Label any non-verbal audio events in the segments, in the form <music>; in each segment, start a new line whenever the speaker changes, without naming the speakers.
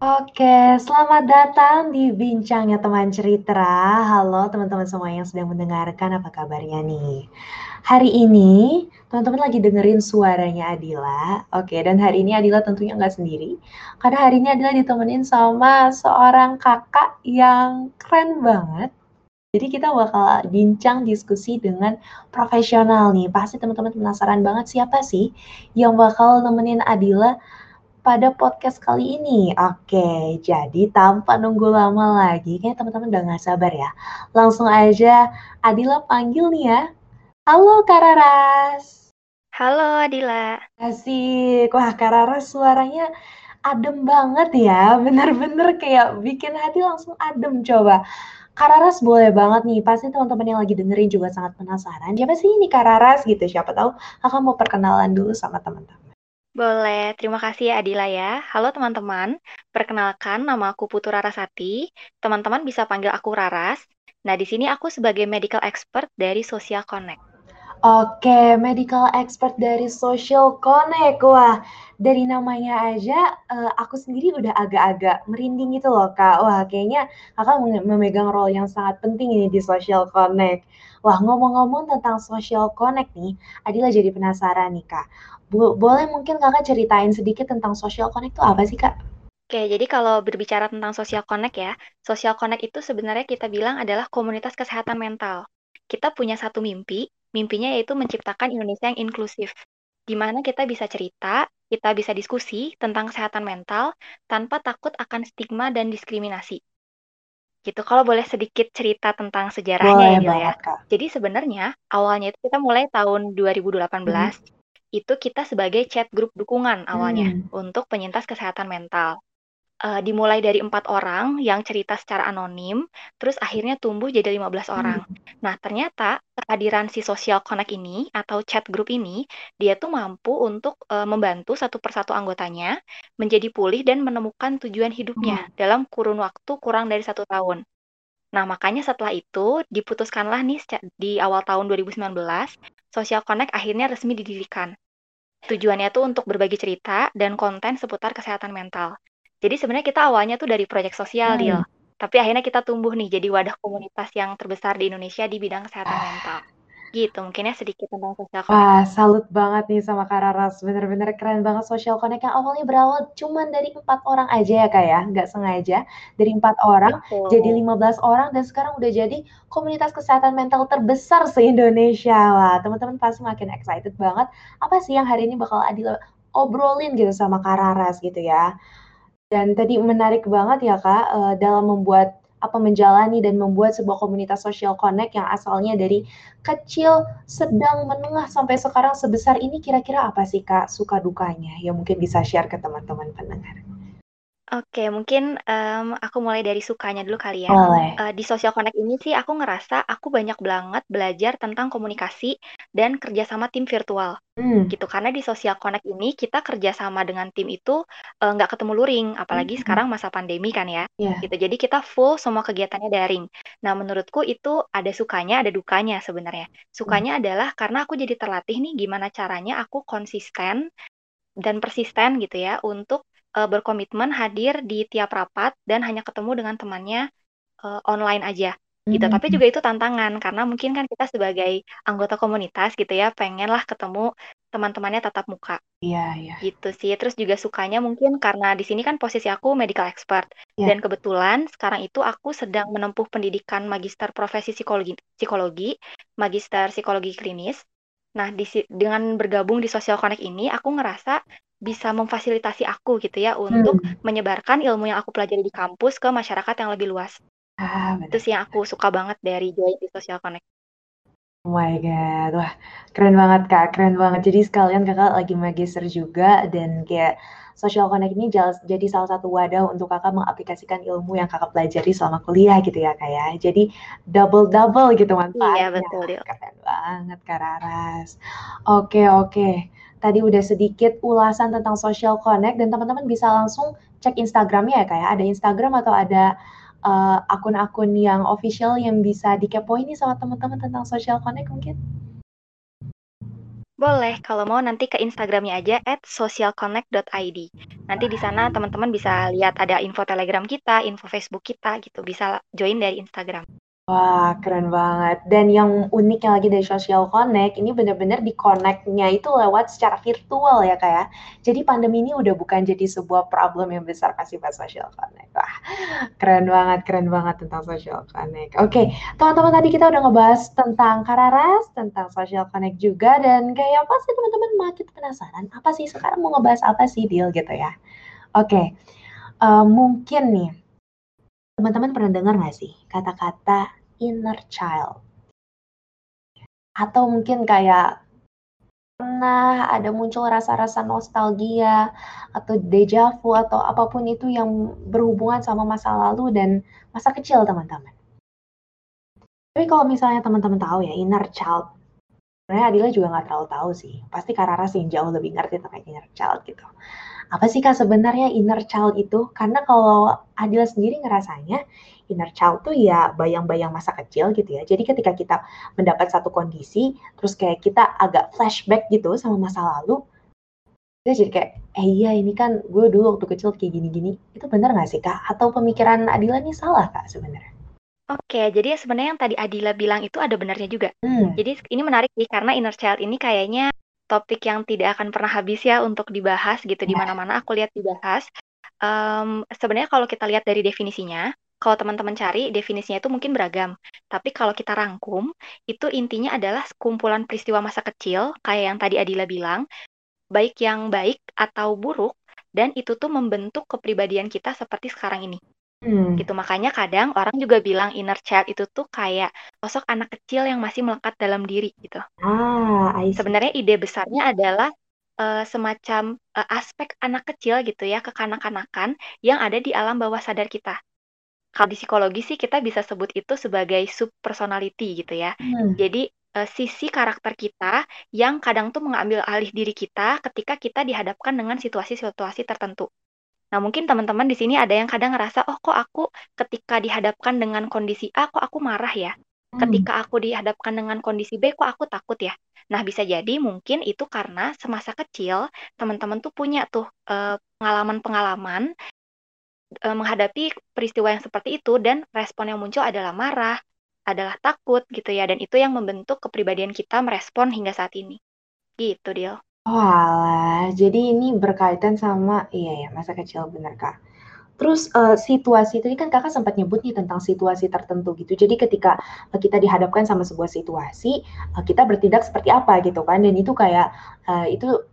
Oke, selamat datang di Bincangnya Teman Cerita. Halo teman-teman semua yang sedang mendengarkan, apa kabarnya nih? Hari ini, teman-teman lagi dengerin suaranya Adila. Oke, dan hari ini Adila tentunya nggak sendiri. Karena hari ini Adila ditemenin sama seorang kakak yang keren banget. Jadi kita bakal bincang diskusi dengan profesional nih. Pasti teman-teman penasaran banget siapa sih yang bakal nemenin Adila pada podcast kali ini. Oke, jadi tanpa nunggu lama lagi, kayak teman-teman udah gak sabar ya. Langsung aja Adila panggil nih ya. Halo Kararas.
Halo Adila.
Asik. Wah Kararas suaranya adem banget ya. Bener-bener kayak bikin hati langsung adem coba. Kararas boleh banget nih, pasti teman-teman yang lagi dengerin juga sangat penasaran. Siapa sih ini Kararas gitu? Siapa tahu kakak mau perkenalan dulu sama teman-teman.
Boleh, terima kasih ya Adila ya. Halo teman-teman, perkenalkan nama aku Putu Rarasati. Teman-teman bisa panggil aku Raras. Nah, di sini aku sebagai medical expert dari Social Connect.
Oke, medical expert dari Social Connect. Wah, dari namanya aja uh, aku sendiri udah agak-agak merinding gitu loh, Kak. Wah, kayaknya Kakak memegang role yang sangat penting ini di Social Connect. Wah, ngomong-ngomong tentang Social Connect nih, Adila jadi penasaran nih, Kak boleh mungkin Kakak ceritain sedikit tentang Social Connect itu apa sih, Kak?
Oke, jadi kalau berbicara tentang Social Connect ya, Social Connect itu sebenarnya kita bilang adalah komunitas kesehatan mental. Kita punya satu mimpi, mimpinya yaitu menciptakan Indonesia yang inklusif, di mana kita bisa cerita, kita bisa diskusi tentang kesehatan mental tanpa takut akan stigma dan diskriminasi. Gitu, kalau boleh sedikit cerita tentang sejarahnya boleh ya, ya. Jadi sebenarnya awalnya itu kita mulai tahun 2018, hmm itu kita sebagai chat grup dukungan awalnya hmm. untuk penyintas kesehatan mental. Uh, dimulai dari empat orang yang cerita secara anonim, terus akhirnya tumbuh jadi 15 hmm. orang. Nah, ternyata kehadiran si social connect ini atau chat group ini, dia tuh mampu untuk uh, membantu satu persatu anggotanya menjadi pulih dan menemukan tujuan hidupnya hmm. dalam kurun waktu kurang dari satu tahun. Nah, makanya setelah itu diputuskanlah nih di awal tahun 2019, Social Connect akhirnya resmi didirikan. Tujuannya tuh untuk berbagi cerita dan konten seputar kesehatan mental. Jadi sebenarnya kita awalnya tuh dari proyek sosial, hmm. Dil. Tapi akhirnya kita tumbuh nih jadi wadah komunitas yang terbesar di Indonesia di bidang kesehatan ah. mental. Gitu, mungkinnya sedikit tentang social
connect. Wah, salut banget nih sama Kak Raras. Bener-bener keren banget social connect yang awalnya berawal cuman dari empat orang aja ya Kak ya, nggak sengaja. Dari empat orang Betul. jadi 15 orang dan sekarang udah jadi komunitas kesehatan mental terbesar se-Indonesia. Wah, teman-teman pasti makin excited banget. Apa sih yang hari ini bakal Adil obrolin gitu sama Kak Raras gitu ya. Dan tadi menarik banget ya Kak, uh, dalam membuat apa menjalani dan membuat sebuah komunitas social connect yang asalnya dari kecil, sedang, menengah sampai sekarang sebesar ini kira-kira apa sih Kak suka dukanya yang mungkin bisa share ke teman-teman pendengar?
Oke, mungkin, um, aku mulai dari sukanya dulu kali ya. Boleh. Uh, di Social Connect ini sih aku ngerasa aku banyak banget belajar tentang komunikasi dan kerjasama tim virtual, Hmm. gitu. Karena di Social Connect ini kita kerjasama dengan tim itu, uh, nggak ketemu luring, apalagi hmm. sekarang masa pandemi kan ya, yeah. gitu. Jadi kita full semua kegiatannya daring. Nah, menurutku itu ada sukanya, ada dukanya sebenarnya. Sukanya hmm. adalah karena aku jadi terlatih nih gimana caranya aku konsisten dan persisten gitu ya untuk uh, berkomitmen hadir di tiap rapat dan hanya ketemu dengan temannya uh, online aja gitu. Mm -hmm. Tapi juga itu tantangan karena mungkin kan kita sebagai anggota komunitas gitu ya, pengenlah ketemu teman-temannya tatap muka.
Iya, yeah, iya. Yeah.
Gitu sih. Terus juga sukanya mungkin karena di sini kan posisi aku medical expert yeah. dan kebetulan sekarang itu aku sedang menempuh pendidikan magister profesi psikologi, psikologi, magister psikologi klinis. Nah, di, dengan bergabung di Social Connect ini, aku ngerasa bisa memfasilitasi aku gitu ya untuk hmm. menyebarkan ilmu yang aku pelajari di kampus ke masyarakat yang lebih luas. Ah, Itu sih yang aku suka banget dari join di Social Connect.
Oh my god, wah keren banget kak, keren banget. Jadi sekalian kakak lagi magister juga dan kayak Social Connect ini jadi salah satu wadah untuk kakak mengaplikasikan ilmu yang kakak pelajari selama kuliah gitu ya kak ya. Jadi double double gitu manfaatnya.
Iya betul.
Keren banget kak Raras. Oke oke tadi udah sedikit ulasan tentang social connect dan teman-teman bisa langsung cek Instagramnya ya kayak ya. ada Instagram atau ada uh, akun-akun yang official yang bisa dikepoin nih sama teman-teman tentang social connect mungkin?
Boleh, kalau mau nanti ke Instagramnya aja @socialconnect.id. Nanti di sana teman-teman bisa lihat ada info Telegram kita, info Facebook kita gitu. Bisa join dari Instagram.
Wah, keren banget. Dan yang uniknya lagi dari Social Connect, ini benar-benar di connect-nya itu lewat secara virtual ya, Kak, ya. Jadi pandemi ini udah bukan jadi sebuah problem yang besar pasti pas Social Connect. Wah, keren banget keren banget tentang Social Connect. Oke, teman-teman tadi kita udah ngebahas tentang Kararas, tentang Social Connect juga, dan kayak apa sih teman-teman makin penasaran, apa sih sekarang mau ngebahas apa sih, Deal, gitu ya. Oke, uh, mungkin nih, teman-teman pernah dengar nggak sih kata-kata inner child. Atau mungkin kayak pernah ada muncul rasa-rasa nostalgia atau deja vu atau apa pun itu yang berhubungan sama masa lalu dan masa kecil teman-teman. Tapi kalau misalnya teman-teman tahu ya inner child, sebenarnya Adila juga nggak terlalu tahu sih. Pasti Karara sih jauh lebih ngerti tentang inner child gitu. Apa sih Kak sebenarnya inner child itu? Karena kalau Adila sendiri ngerasanya inner child tuh ya bayang-bayang masa kecil gitu ya. Jadi ketika kita mendapat satu kondisi, terus kayak kita agak flashback gitu sama masa lalu, kita jadi kayak, eh iya ini kan gue dulu waktu kecil kayak gini-gini. Itu benar nggak sih kak? Atau pemikiran Adila ini salah kak sebenarnya?
Oke, jadi ya sebenarnya yang tadi Adila bilang itu ada benarnya juga. Hmm. Jadi ini menarik sih karena inner child ini kayaknya topik yang tidak akan pernah habis ya untuk dibahas gitu di iya. mana-mana aku lihat dibahas. Um, sebenarnya kalau kita lihat dari definisinya, kalau teman-teman cari definisinya itu mungkin beragam. Tapi kalau kita rangkum, itu intinya adalah kumpulan peristiwa masa kecil, kayak yang tadi Adila bilang, baik yang baik atau buruk, dan itu tuh membentuk kepribadian kita seperti sekarang ini. Hmm. Gitu makanya kadang orang juga bilang inner child itu tuh kayak sosok anak kecil yang masih melekat dalam diri gitu. Ah, Sebenarnya ide besarnya adalah uh, semacam uh, aspek anak kecil gitu ya kekanak-kanakan yang ada di alam bawah sadar kita kalau di psikologi sih kita bisa sebut itu sebagai subpersonality gitu ya. Hmm. Jadi uh, sisi karakter kita yang kadang tuh mengambil alih diri kita ketika kita dihadapkan dengan situasi-situasi tertentu. Nah, mungkin teman-teman di sini ada yang kadang ngerasa, "Oh, kok aku ketika dihadapkan dengan kondisi A, kok aku marah ya? Hmm. Ketika aku dihadapkan dengan kondisi B, kok aku takut ya?" Nah, bisa jadi mungkin itu karena semasa kecil teman-teman tuh punya tuh uh, pengalaman-pengalaman uh, menghadapi peristiwa yang seperti itu dan respon yang muncul adalah marah, adalah takut gitu ya dan itu yang membentuk kepribadian kita merespon hingga saat ini. Gitu, Dil.
Oh alah, jadi ini berkaitan sama iya ya, masa kecil bener, Kak. Terus uh, situasi tadi kan Kakak sempat nyebut nih tentang situasi tertentu gitu. Jadi ketika kita dihadapkan sama sebuah situasi, uh, kita bertindak seperti apa gitu kan. Dan itu kayak uh, itu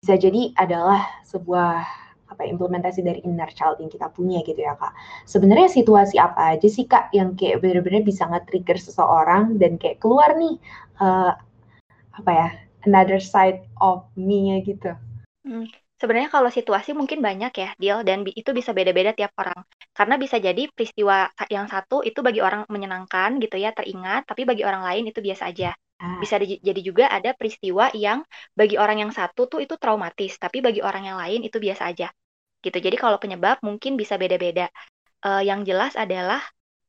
bisa jadi adalah sebuah apa implementasi dari inner child yang kita punya gitu ya kak. Sebenarnya situasi apa aja sih kak yang kayak bener-bener bisa nge-trigger seseorang dan kayak keluar nih uh, apa ya another side of me gitu.
Hmm. Sebenarnya kalau situasi mungkin banyak ya, deal dan itu bisa beda-beda tiap orang. Karena bisa jadi peristiwa yang satu itu bagi orang menyenangkan gitu ya, teringat, tapi bagi orang lain itu biasa aja. Ah. Bisa jadi juga ada peristiwa yang bagi orang yang satu tuh itu traumatis, tapi bagi orang yang lain itu biasa aja. Gitu. Jadi kalau penyebab mungkin bisa beda-beda. Uh, yang jelas adalah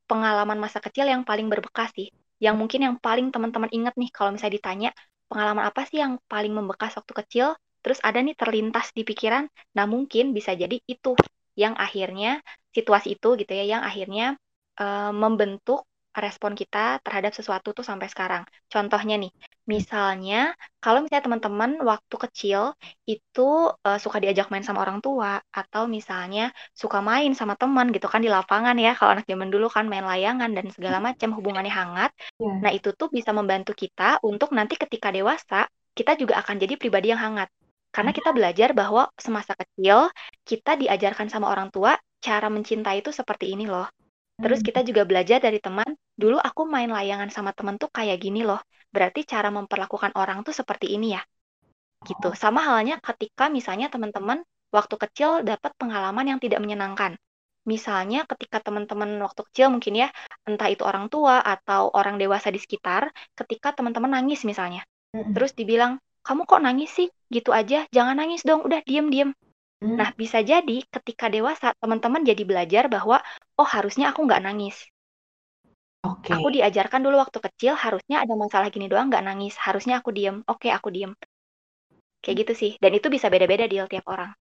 pengalaman masa kecil yang paling berbekas sih. Yang mungkin yang paling teman-teman ingat nih kalau misalnya ditanya pengalaman apa sih yang paling membekas waktu kecil, terus ada nih terlintas di pikiran, nah mungkin bisa jadi itu yang akhirnya situasi itu gitu ya, yang akhirnya uh, membentuk respon kita terhadap sesuatu tuh sampai sekarang. Contohnya nih, misalnya kalau misalnya teman-teman waktu kecil itu uh, suka diajak main sama orang tua atau misalnya suka main sama teman gitu kan di lapangan ya. Kalau anak zaman dulu kan main layangan dan segala macam hubungannya hangat. Yeah. Nah, itu tuh bisa membantu kita untuk nanti ketika dewasa kita juga akan jadi pribadi yang hangat. Karena kita belajar bahwa semasa kecil kita diajarkan sama orang tua cara mencintai itu seperti ini loh. Terus kita juga belajar dari teman, dulu aku main layangan sama teman tuh kayak gini loh. Berarti cara memperlakukan orang tuh seperti ini ya. Gitu. Sama halnya ketika misalnya teman-teman waktu kecil dapat pengalaman yang tidak menyenangkan. Misalnya ketika teman-teman waktu kecil mungkin ya, entah itu orang tua atau orang dewasa di sekitar, ketika teman-teman nangis misalnya. Terus dibilang, kamu kok nangis sih? Gitu aja, jangan nangis dong, udah diem-diem. Hmm. Nah, bisa jadi ketika dewasa teman-teman jadi belajar bahwa oh harusnya aku nggak nangis.
Oke.
Aku diajarkan dulu waktu kecil harusnya ada masalah gini doang nggak nangis, harusnya aku diem, oke aku diem. Kayak gitu sih, dan itu bisa beda-beda di tiap orang.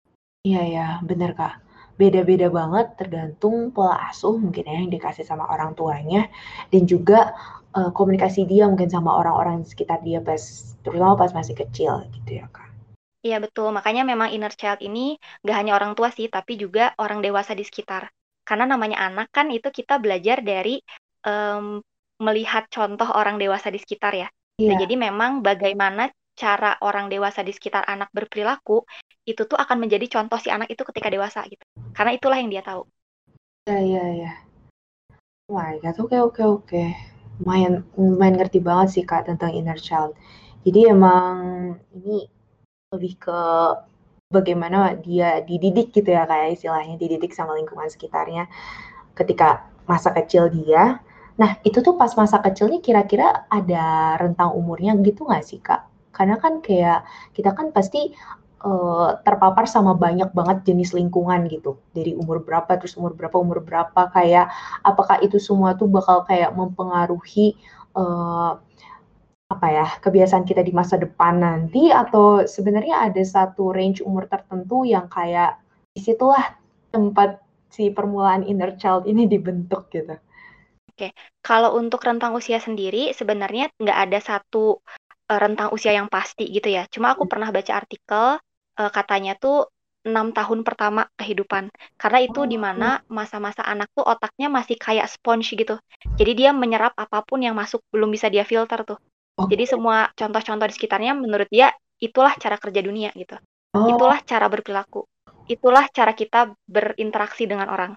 Iya ya, bener Kak. Beda-beda banget tergantung pola asuh mungkin ya yang dikasih sama orang tuanya dan juga, eee, komunikasi dia mungkin sama orang-orang sekitar dia pas terutama pas masih kecil gitu ya, Kak.
Iya betul, makanya memang inner child ini nggak hanya orang tua sih, tapi juga orang dewasa di sekitar. Karena namanya anak kan itu kita belajar dari, mmm, melihat contoh orang dewasa di sekitar ya. Nah,
Iya.
jadi memang bagaimana cara orang dewasa di sekitar anak berperilaku, itu tuh akan menjadi contoh si anak itu ketika dewasa gitu. Karena itulah yang dia tahu.
Iya iya iya. Oh my god, oke oke oke. Lumayan lumayan ngerti banget sih Kak tentang inner child. Jadi emang ini lebih ke bagaimana dia dididik gitu ya kayak istilahnya dididik sama lingkungan sekitarnya ketika masa kecil dia. Nah, itu tuh pas masa kecilnya kira-kira ada rentang umurnya gitu nggak sih, Kak? Karena kan kayak kita kan pasti, eee, terpapar sama banyak banget jenis lingkungan gitu, dari umur berapa, terus umur berapa umur berapa, kayak apakah itu semua tuh bakal kayak mempengaruhi, eee, apa ya, kebiasaan kita di masa depan nanti atau sebenarnya ada satu range umur tertentu yang kayak di situlah tempat si permulaan inner child ini dibentuk gitu?
Oke, kalau untuk rentang usia sendiri sebenarnya nggak ada satu, eee, rentang usia yang pasti gitu ya. Cuma aku
Mmm.
pernah baca artikel, eee, katanya tuh 6 tahun pertama kehidupan. Karena itu di
Oh.
mana masa-masa anak tuh otaknya masih kayak sponge gitu. Jadi dia menyerap apa pun yang masuk, belum bisa dia filter tuh. Jadi semua contoh-contoh di sekitarnya menurut dia, itulah cara kerja dunia gitu.
Oh.
Itulah cara berperilaku. Itulah cara kita berinteraksi dengan orang,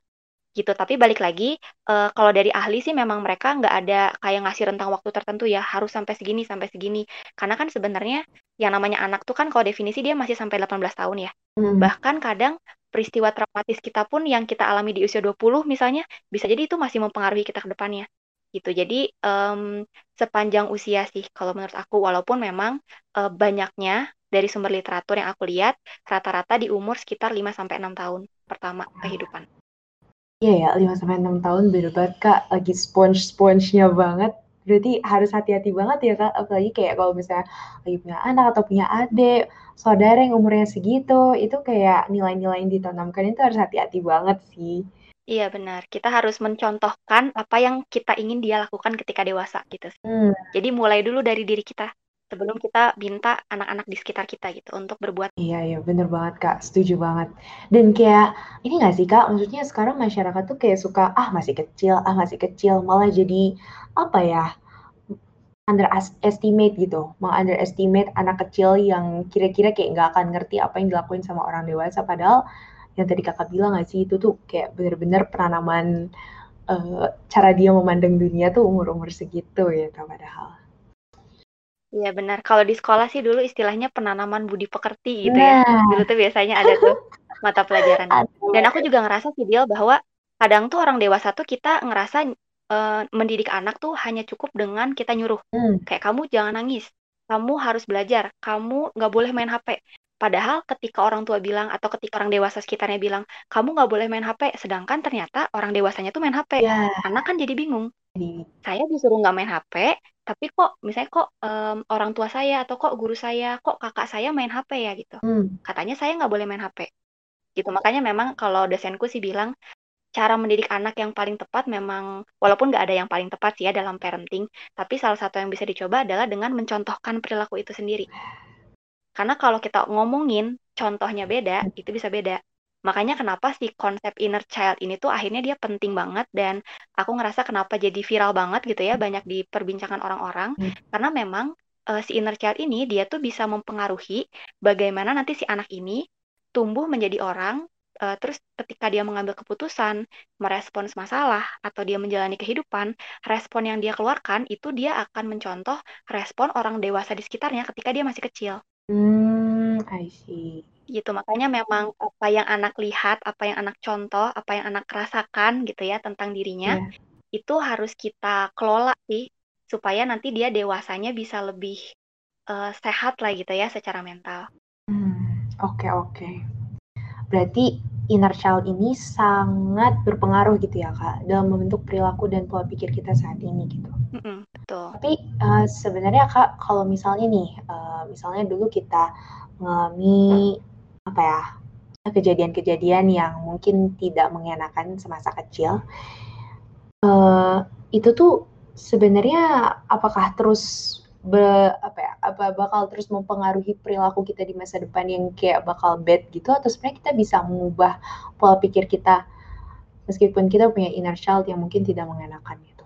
gitu. Tapi balik lagi, eee, kalau dari ahli sih memang mereka nggak ada kayak ngasih rentang waktu tertentu ya, harus sampai segini sampai segini. Karena kan sebenarnya yang namanya anak tuh kan kalau definisi dia masih sampai 18 tahun ya.
Mhm.
Bahkan kadang peristiwa traumatis kita pun yang kita alami di usia 20 misalnya, bisa jadi itu masih mempengaruhi kita ke depannya, gitu. Jadi, mmm, sepanjang usia sih kalau menurut aku, walaupun memang, eee, banyaknya dari sumber literatur yang aku lihat, rata-rata di umur sekitar 5 sampai 6 tahun pertama kehidupan.
Iya ya, 5 sampai 6 tahun bener banget, Kak, lagi sponge-sponge-nya banget. Berarti harus hati-hati banget ya, Kak, apalagi kayak kalau misalnya lagi punya anak atau punya adik, saudara yang umurnya segitu, itu kayak nilai-nilai yang ditanamkan itu harus hati-hati banget sih.
Iya benar, kita harus mencontohkan apa yang kita ingin dia lakukan ketika dewasa gitu sih.
Mmm.
Jadi mulai dulu dari diri kita, sebelum kita minta anak-anak di sekitar kita gitu untuk berbuat.
Iya iya, bener banget, Kak, setuju banget. Dan kayak ini nggak sih, Kak, maksudnya sekarang masyarakat tuh kayak suka, "Ah, masih kecil ah, masih kecil," malah jadi apa ya, underas estimate gitu, meng-underestimate anak kecil yang kira-kira kayak nggak akan ngerti apa yang dilakuin sama orang dewasa. Padahal yang tadi Kakak bilang nggak sih, itu tuh kayak bener-bener penanaman, eee, cara dia memandang dunia tuh umur-umur segitu gitu padahal.
Iya benar, kalau di sekolah sih dulu istilahnya penanaman budi pekerti gitu ya.
Nah.
Dulu tuh biasanya ada tuh mata pelajarannya. <laughs> Dan aku juga ngerasa sih Del, bahwa kadang tuh orang dewasa tuh kita ngerasa, eee, mendidik anak tuh hanya cukup dengan kita nyuruh.
Mmm.
Kayak, "Kamu jangan nangis, kamu harus belajar, kamu nggak boleh main HP." Padahal ketika orang tua bilang atau ketika orang dewasa sekitarnya bilang, "Kamu nggak boleh main HP," sedangkan ternyata orang dewasanya tuh main HP.
Iya.
Anak kan jadi bingung,
Di
"Saya disuruh nggak main HP, tapi kok misalnya kok, mmm, orang tua saya atau kok guru saya, kok kakak saya main HP ya?" Gitu.
Mmm.
"Katanya saya nggak boleh main HP." Gitu. Makanya memang kalau dosenku sih bilang, cara mendidik anak yang paling tepat memang walaupun nggak ada yang paling tepat sih ya dalam parenting, tapi salah satu yang bisa dicoba adalah dengan mencontohkan perilaku itu sendiri. Karena kalau kita ngomongin, contohnya beda, itu bisa beda. Makanya kenapa si konsep inner child ini tuh akhirnya dia penting banget dan aku ngerasa kenapa jadi viral banget gitu ya, banyak diperbincangkan orang-orang,
Mmm.
karena memang, eee, si inner child ini dia tuh bisa mempengaruhi bagaimana nanti si anak ini tumbuh menjadi orang, eee, terus ketika dia mengambil keputusan, merespons masalah, atau dia menjalani kehidupan, respon yang dia keluarkan itu dia akan mencontoh respon orang dewasa di sekitarnya ketika dia masih kecil.
Mmm, I see.
Gitu, makanya memang apa yang anak lihat, apa yang anak contoh, apa yang anak rasakan gitu ya tentang dirinya,
Iya.
itu harus kita kelola sih, supaya nanti dia dewasanya bisa lebih, eee, sehat lah gitu ya secara mental.
Mmm, oke oke. Berarti inner child ini sangat berpengaruh gitu ya kak dalam membentuk perilaku dan pola pikir kita saat ini gitu.
Mm-mm, betul.
Tapi uh, sebenarnya kak kalau misalnya nih, uh, misalnya dulu kita mengalami apa ya kejadian-kejadian yang mungkin tidak mengenakan semasa kecil, uh, itu tuh sebenarnya apakah terus be, apa ya apa bakal terus mempengaruhi perilaku kita di masa depan yang kayak bakal bad gitu atau sebenarnya kita bisa mengubah pola pikir kita meskipun kita punya inner child yang mungkin tidak mengenakan gitu.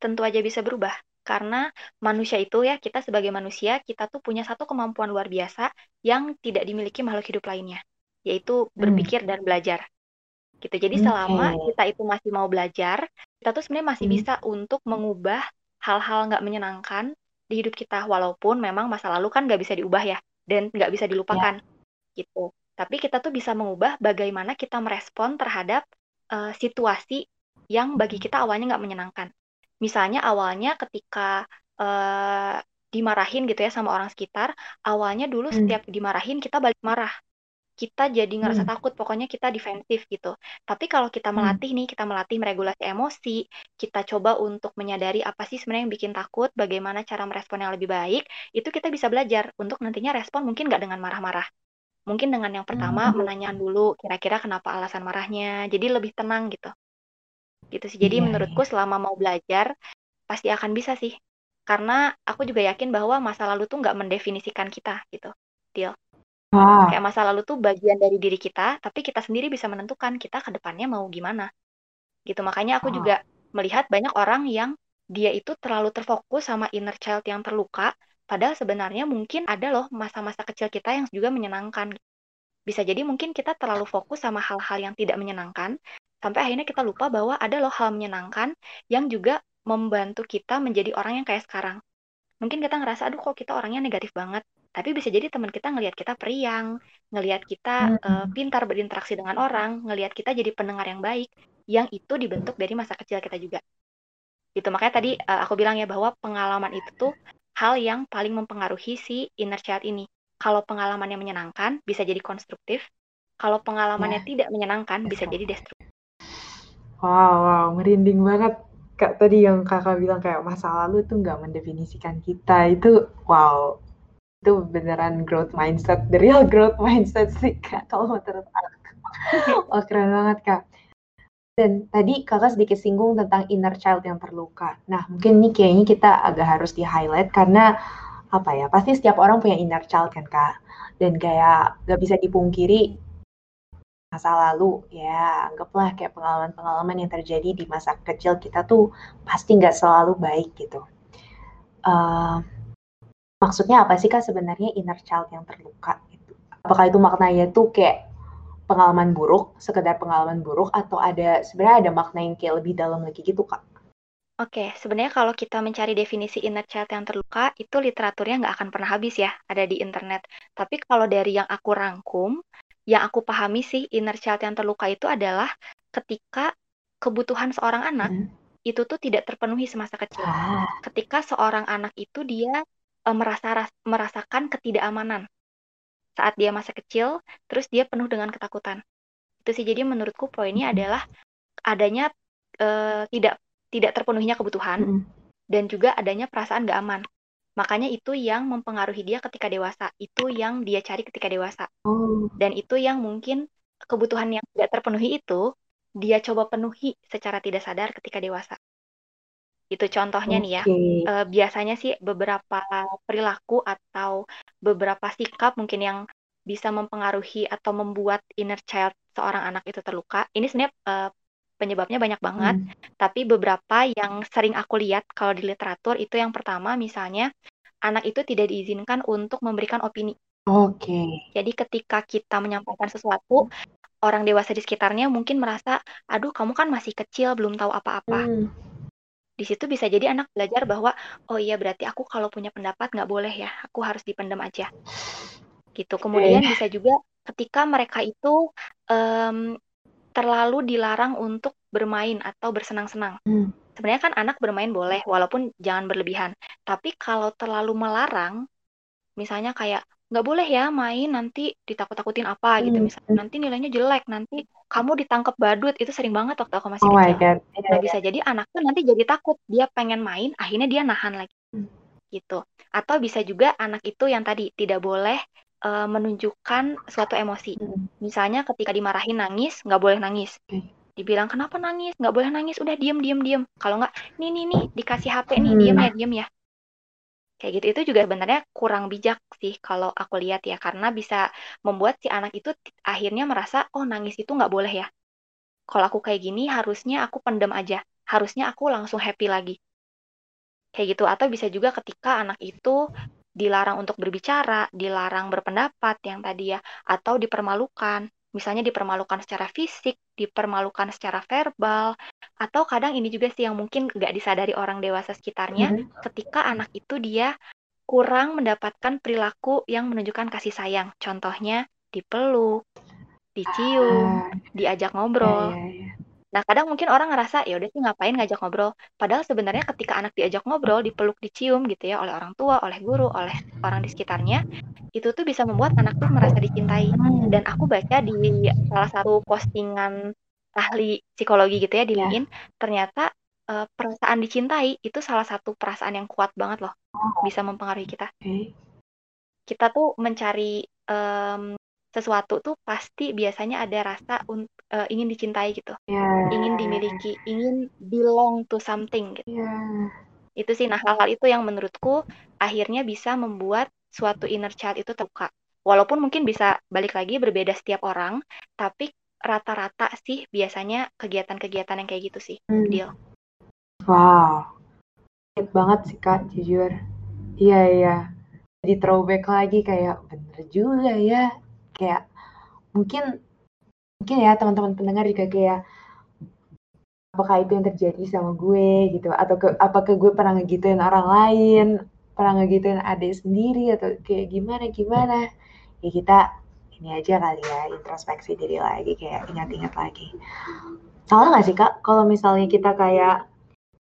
Tentu aja bisa berubah karena manusia itu ya kita sebagai manusia kita tuh punya satu kemampuan luar biasa yang tidak dimiliki makhluk hidup lainnya yaitu hmm. berpikir hmm. dan belajar gitu jadi okay. selama kita itu masih mau belajar kita tuh sebenarnya masih hmm. bisa untuk mengubah hal-hal nggak menyenangkan di hidup kita walaupun memang masa lalu kan nggak bisa diubah ya dan nggak bisa dilupakan yeah. gitu tapi kita tuh bisa mengubah bagaimana kita merespon terhadap uh, situasi yang bagi kita awalnya nggak menyenangkan misalnya awalnya ketika uh, dimarahin gitu ya sama orang sekitar awalnya dulu hmm. setiap dimarahin kita balik marah kita jadi ngerasa hmm. takut, pokoknya kita defensif gitu. Tapi kalau kita hmm. melatih nih, kita melatih meregulasi emosi, kita coba untuk menyadari apa sih sebenarnya yang bikin takut, bagaimana cara merespon yang lebih baik, itu kita bisa belajar untuk nantinya respon mungkin nggak dengan marah-marah. Mungkin dengan yang pertama hmm. menanyakan dulu kira-kira kenapa alasan marahnya, jadi lebih tenang gitu. Gitu sih. Jadi yeah, menurutku yeah. selama mau belajar pasti akan bisa sih. Karena aku juga yakin bahwa masa lalu tuh nggak mendefinisikan kita gitu. Deal. Ah. Kayak masa lalu tuh bagian dari diri kita, tapi kita sendiri bisa menentukan kita ke depannya mau gimana. Gitu. Makanya aku ah. juga melihat banyak orang yang dia itu terlalu terfokus sama inner child yang terluka, padahal sebenarnya mungkin ada loh masa-masa kecil kita yang juga menyenangkan. Bisa jadi mungkin kita terlalu fokus sama hal-hal yang tidak menyenangkan, sampai akhirnya kita lupa bahwa ada loh hal menyenangkan yang juga membantu kita menjadi orang yang kayak sekarang. Mungkin kita ngerasa, aduh kok kita orangnya negatif banget tapi bisa jadi teman kita ngelihat kita periang, ngelihat kita hmm. uh, pintar berinteraksi dengan orang, ngelihat kita jadi pendengar yang baik, yang itu dibentuk dari masa kecil kita juga. Gitu makanya tadi uh, aku bilang ya bahwa pengalaman itu tuh hal yang paling mempengaruhi si inner child ini. Kalau pengalamannya menyenangkan bisa jadi konstruktif, kalau pengalamannya ya. tidak menyenangkan bisa jadi destruktif.
Wow, wow, merinding banget kak tadi yang kakak bilang kayak masa lalu tuh nggak mendefinisikan kita itu wow itu beneran growth mindset, the real <laughs> growth mindset sih kak kalau menurut aku. <laughs> oh keren banget kak. Dan tadi kakak sedikit singgung tentang inner child yang terluka. Nah mungkin ini kayaknya kita agak harus di highlight karena apa ya pasti setiap orang punya inner child kan kak. Dan kayak gak bisa dipungkiri masa lalu ya anggaplah kayak pengalaman-pengalaman yang terjadi di masa kecil kita tuh pasti nggak selalu baik gitu. Uh, Maksudnya apa sih Kak sebenarnya inner child yang terluka itu? Apakah itu maknanya tuh kayak pengalaman buruk, sekedar pengalaman buruk atau ada sebenarnya ada makna yang kayak lebih dalam lagi gitu Kak?
Oke, sebenarnya kalau kita mencari definisi inner child yang terluka, itu literaturnya nggak akan pernah habis ya, ada di internet. Tapi kalau dari yang aku rangkum, yang aku pahami sih inner child yang terluka itu adalah ketika kebutuhan seorang anak hmm. itu tuh tidak terpenuhi semasa kecil. Ah. Ketika seorang anak itu dia uh, merasa merasakan ketidakamanan saat dia masa kecil, terus dia penuh dengan ketakutan. Itu sih jadi menurutku poinnya adalah adanya uh, tidak tidak terpenuhinya kebutuhan mm -hmm. dan juga adanya perasaan gak aman. Makanya itu yang mempengaruhi dia ketika dewasa. Itu yang dia cari ketika dewasa. Oh. Dan itu yang mungkin kebutuhan yang tidak terpenuhi itu dia coba penuhi secara tidak sadar ketika dewasa. Itu contohnya nih ya. Uh, biasanya sih beberapa perilaku atau beberapa sikap mungkin yang bisa mempengaruhi atau membuat inner child seorang anak itu terluka. Ini sebenarnya uh, penyebabnya banyak banget, hmm. tapi beberapa yang sering aku lihat kalau di literatur itu yang pertama misalnya anak itu tidak diizinkan untuk memberikan opini.
Oke.
Jadi ketika kita menyampaikan sesuatu, orang dewasa di sekitarnya mungkin merasa, "Aduh, kamu kan masih kecil, belum tahu apa-apa." Hmm di situ bisa jadi anak belajar bahwa oh iya berarti aku kalau punya pendapat nggak boleh ya aku harus dipendam aja gitu kemudian okay. bisa juga ketika mereka itu um, terlalu dilarang untuk bermain atau bersenang-senang hmm. sebenarnya kan anak bermain boleh walaupun jangan berlebihan tapi kalau terlalu melarang misalnya kayak nggak boleh ya main nanti ditakut-takutin apa gitu.
Hmm,
misalnya nanti nilainya jelek nanti kamu ditangkap badut. Itu sering banget waktu aku masih
Oh
kecil.
Iya,
nah
iya.
bisa. Jadi anak tuh nanti jadi takut. Dia pengen main akhirnya dia nahan lagi.
Hmm.
gitu. Atau bisa juga anak itu yang tadi tidak boleh uh, menunjukkan suatu emosi.
Hmm.
misalnya ketika dimarahin nangis nggak boleh nangis.
Oke.
dibilang kenapa nangis? Nggak boleh nangis. Udah diem diem diem. Kalau nggak nih nih nih dikasih HP nih.
Hmm.
diem ya diem ya kayak gitu itu juga sebenarnya kurang bijak sih kalau aku lihat ya karena bisa membuat si anak itu akhirnya merasa oh nangis itu nggak boleh ya. Kalau aku kayak gini harusnya aku pendem aja. Harusnya aku langsung happy lagi. Kayak gitu. Atau bisa juga ketika anak itu dilarang untuk berbicara dilarang berpendapat yang tadi ya atau dipermalukan misalnya dipermalukan secara fisik dipermalukan secara verbal atau kadang ini juga sih yang mungkin nggak disadari orang dewasa sekitarnya
Hmm.
ketika anak itu dia kurang mendapatkan perilaku yang menunjukkan kasih sayang. Contohnya dipeluk, dicium,
Ah,
diajak
iya,
ngobrol.
iya, iya.
Nah, kadang mungkin orang ngerasa ya udah sih ngapain ngajak ngobrol. Padahal sebenarnya ketika anak diajak ngobrol, dipeluk, dicium gitu ya oleh orang tua, oleh guru, oleh orang di sekitarnya, itu tuh bisa membuat anak tuh merasa dicintai.
Hmm.
Dan aku baca di salah satu postingan ahli psikologi gitu ya di
Ya.
LinkedIn, ternyata eh, perasaan dicintai itu salah satu perasaan yang kuat banget loh,
Oh,
bisa mempengaruhi kita. Kita tuh mencari em, sesuatu tuh pasti biasanya ada rasa eh, ingin dicintai gitu,
Ya.
ingin dimiliki, ingin belong to something gitu.
Ya.
Itu sih, nah hal-hal itu yang menurutku akhirnya bisa membuat suatu inner child itu terbuka. Walaupun mungkin bisa balik lagi berbeda setiap orang, tapi rata-rata sih biasanya kegiatan-kegiatan yang kayak gitu sih,
Hmm.
Deal.
Wow. Sakit banget sih Kak, jujur. Iya, iya. Jadi throwback lagi kayak bener juga ya. Kayak mungkin mungkin ya teman-teman pendengar juga kayak apakah itu yang terjadi sama gue? gitu. Atau ke, apakah gue pernah ngegituin orang lain? Pernah ngegituin adik sendiri? Atau kayak gimana gimana? Ya kita ini aja kali ya introspeksi diri lagi kayak ingat-ingat lagi. Salah nggak sih kak kalau misalnya kita kayak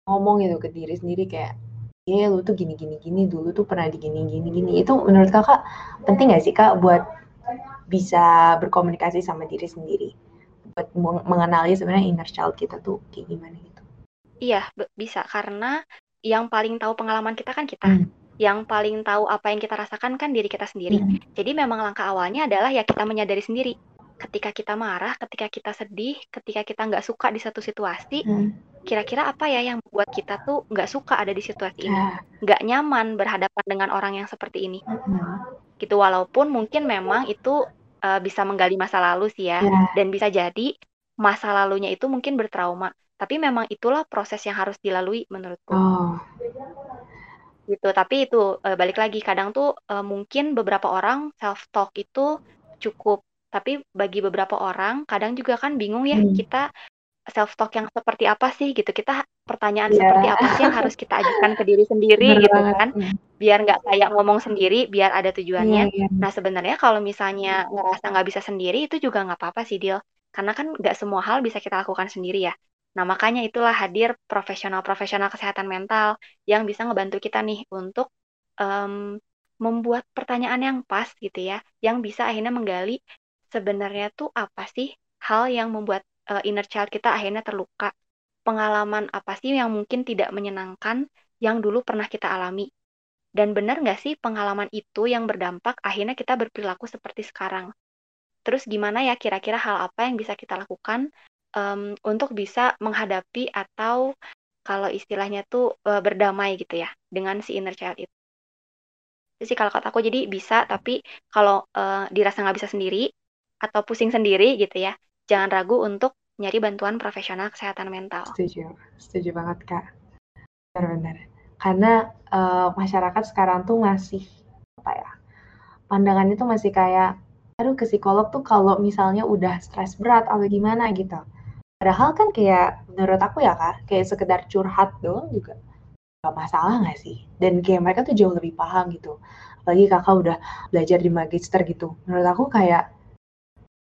ngomong gitu ke diri sendiri kayak ya lu tuh gini gini gini dulu tuh pernah di gini gini gini. Itu menurut kakak penting nggak sih kak buat bisa berkomunikasi sama diri sendiri buat meng- mengenali sebenarnya inner child kita tuh kayak gimana gitu
Iya, bisa karena yang paling tahu pengalaman kita kan kita.
Hmm.
Yang paling tahu apa yang kita rasakan kan diri kita sendiri.
Hmm.
Jadi memang langkah awalnya adalah ya kita menyadari sendiri. Ketika kita marah, ketika kita sedih, ketika kita nggak suka di satu situasi,
Hmm.
kira-kira apa ya yang membuat kita tuh nggak suka ada di situasi ini,
Ya.
nggak nyaman berhadapan dengan orang yang seperti ini.
Hmm.
Gitu walaupun mungkin memang itu uh, bisa menggali masa lalu sih ya,
Ya.
dan bisa jadi masa lalunya itu mungkin bertrauma. Tapi memang itulah proses yang harus dilalui menurutku.
Oh.
gitu tapi itu eh, balik lagi kadang tuh eh, mungkin beberapa orang self talk itu cukup tapi bagi beberapa orang kadang juga kan bingung ya
Hmm.
kita self talk yang seperti apa sih gitu kita pertanyaan
Iya.
seperti apa sih yang harus kita ajukan ke diri sendiri
Bener
gitu kan? Biar nggak kayak ngomong sendiri biar ada tujuannya.
Iya, iya.
nah sebenarnya kalau misalnya ngerasa nggak bisa sendiri itu juga nggak apa-apa sih Dil. Karena kan nggak semua hal bisa kita lakukan sendiri ya. Nah makanya itulah hadir profesional-profesional kesehatan mental yang bisa ngebantu kita nih untuk em, membuat pertanyaan yang pas gitu ya, yang bisa akhirnya menggali sebenarnya tuh apa sih hal yang membuat eh, inner child kita akhirnya terluka, pengalaman apa sih yang mungkin tidak menyenangkan yang dulu pernah kita alami, dan benar nggak sih pengalaman itu yang berdampak akhirnya kita berperilaku seperti sekarang. Terus gimana ya kira-kira hal apa yang bisa kita lakukan em, untuk bisa menghadapi atau kalau istilahnya tuh eh, berdamai gitu ya dengan si inner child itu. Itu sih kalau kata aku jadi bisa tapi kalau eh, dirasa nggak bisa sendiri atau pusing sendiri gitu ya, jangan ragu untuk nyari bantuan profesional kesehatan mental.
Setuju, setuju banget kak. Benar-benar. Karena eh, masyarakat sekarang tuh masih apa ya? Pandangannya tuh masih kayak, aduh ke psikolog tuh kalau misalnya udah stres berat atau gimana gitu. Padahal kan kayak menurut aku ya kak, kayak sekedar curhat doang juga gak masalah gak sih? Dan kayak mereka tuh jauh lebih paham gitu. Apalagi kakak udah belajar di magister gitu. Menurut aku kayak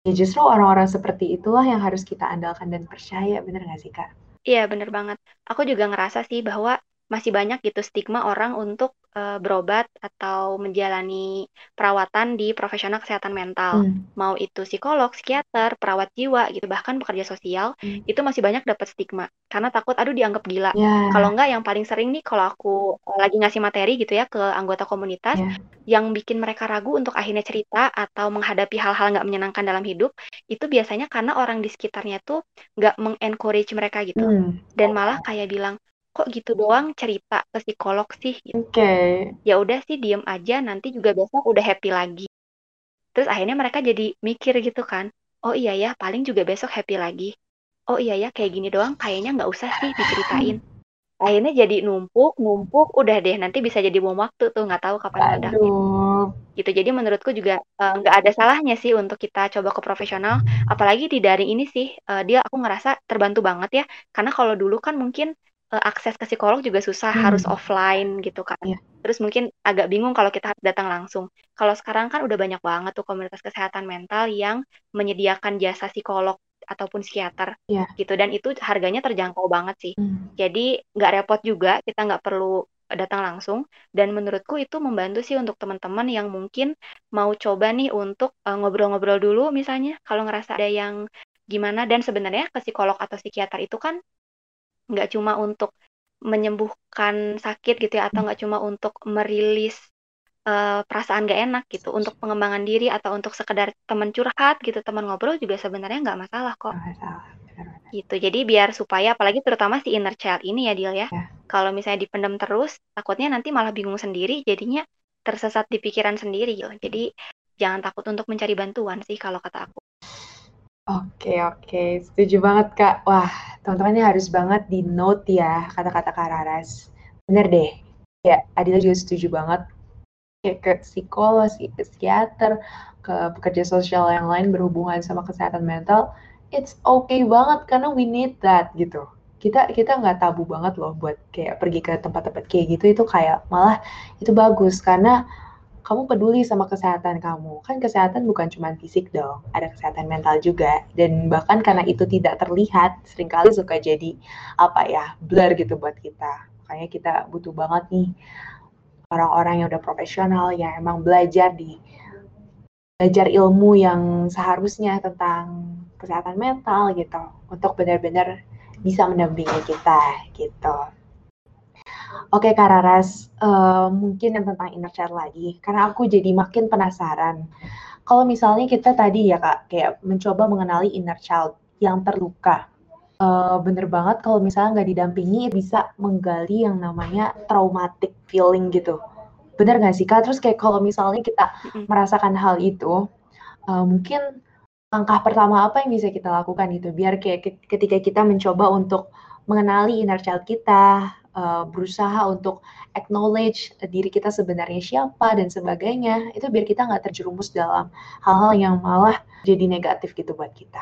ya justru orang-orang seperti itulah yang harus kita andalkan dan percaya, bener gak sih kak?
Iya, bener banget. Aku juga ngerasa sih bahwa masih banyak gitu stigma orang untuk uh, berobat atau menjalani perawatan di profesional kesehatan mental. Hmm. Mau itu psikolog, psikiater, perawat jiwa gitu, bahkan pekerja sosial, hmm. itu masih banyak dapat stigma karena takut aduh dianggap gila. Yeah. Kalau enggak yang paling sering nih kalau aku uh, lagi ngasih materi gitu ya ke anggota komunitas yeah. yang bikin mereka ragu untuk akhirnya cerita atau menghadapi hal-hal nggak menyenangkan dalam hidup, itu biasanya karena orang di sekitarnya tuh nggak mengencourage mereka gitu. Hmm. Dan malah kayak bilang, kok gitu doang cerita ke psikolog sih gitu.
Oke. Okay.
Ya udah sih diem aja nanti juga besok udah happy lagi. Terus akhirnya mereka jadi mikir gitu kan. Oh iya ya, paling juga besok happy lagi. Oh iya ya, kayak gini doang kayaknya nggak usah sih diceritain. Akhirnya jadi numpuk, numpuk, udah deh nanti bisa jadi bom waktu tuh nggak tahu kapan ada. Gitu. Jadi menurutku juga eh, nggak uh, ada salahnya sih untuk kita coba ke profesional. Apalagi di daring ini sih uh, dia aku ngerasa terbantu banget ya. Karena kalau dulu kan mungkin uh, akses ke psikolog juga susah, hmm. harus offline gitu kan. Yeah. Terus mungkin agak bingung kalau kita datang langsung. Kalau sekarang kan udah banyak banget tuh komunitas kesehatan mental yang menyediakan jasa psikolog ataupun psikiater yeah. gitu dan itu harganya terjangkau banget sih. Hmm. Jadi nggak repot juga, kita nggak perlu datang langsung dan menurutku itu membantu sih untuk teman-teman yang mungkin mau coba nih untuk ngobrol ngobrol-ngobrol dulu misalnya kalau ngerasa ada yang gimana dan sebenarnya ke psikolog atau psikiater itu kan nggak cuma untuk menyembuhkan sakit gitu ya atau nggak cuma untuk merilis uh, perasaan gak enak gitu untuk pengembangan diri atau untuk sekedar teman curhat gitu teman ngobrol juga sebenarnya nggak masalah kok. Gitu. Jadi biar supaya apalagi terutama si inner child ini ya Dil ya, ya. kalau misalnya dipendam terus takutnya nanti malah bingung sendiri jadinya tersesat di pikiran sendiri jadi jangan takut untuk mencari bantuan sih kalau kata aku
Oke oke, setuju banget Kak. Wah, teman-teman ini harus banget di note ya kata-kata Kak Raras. Bener deh. Ya, Adila juga setuju banget. Kayak ke psikolog, psikiater, ke pekerja sosial yang lain berhubungan sama kesehatan mental, it's okay banget karena we need that gitu. Kita kita nggak tabu banget loh buat kayak pergi ke tempat-tempat kayak gitu itu kayak malah itu bagus karena kamu peduli sama kesehatan kamu. Kan kesehatan bukan cuma fisik dong, ada kesehatan mental juga. Dan bahkan karena itu tidak terlihat, sering kali suka jadi apa ya, blur gitu buat kita. Makanya kita butuh banget nih orang-orang yang udah profesional yang emang belajar di belajar ilmu yang seharusnya tentang kesehatan mental gitu untuk benar-benar bisa mendampingi kita gitu. Oke Kak Raras, uh, mungkin yang tentang inner child lagi, karena aku jadi makin penasaran. Kalau misalnya kita tadi ya Kak, kayak mencoba mengenali inner child yang terluka, uh, bener banget kalau misalnya nggak didampingi bisa menggali yang namanya traumatic feeling gitu. Bener nggak sih Kak? Terus kayak kalau misalnya kita merasakan hal itu, uh, mungkin langkah pertama apa yang bisa kita lakukan gitu, biar kayak ketika kita mencoba untuk mengenali inner child kita, uh, berusaha untuk acknowledge diri kita sebenarnya siapa dan sebagainya itu biar kita nggak terjerumus dalam hal-hal yang malah jadi negatif gitu buat kita.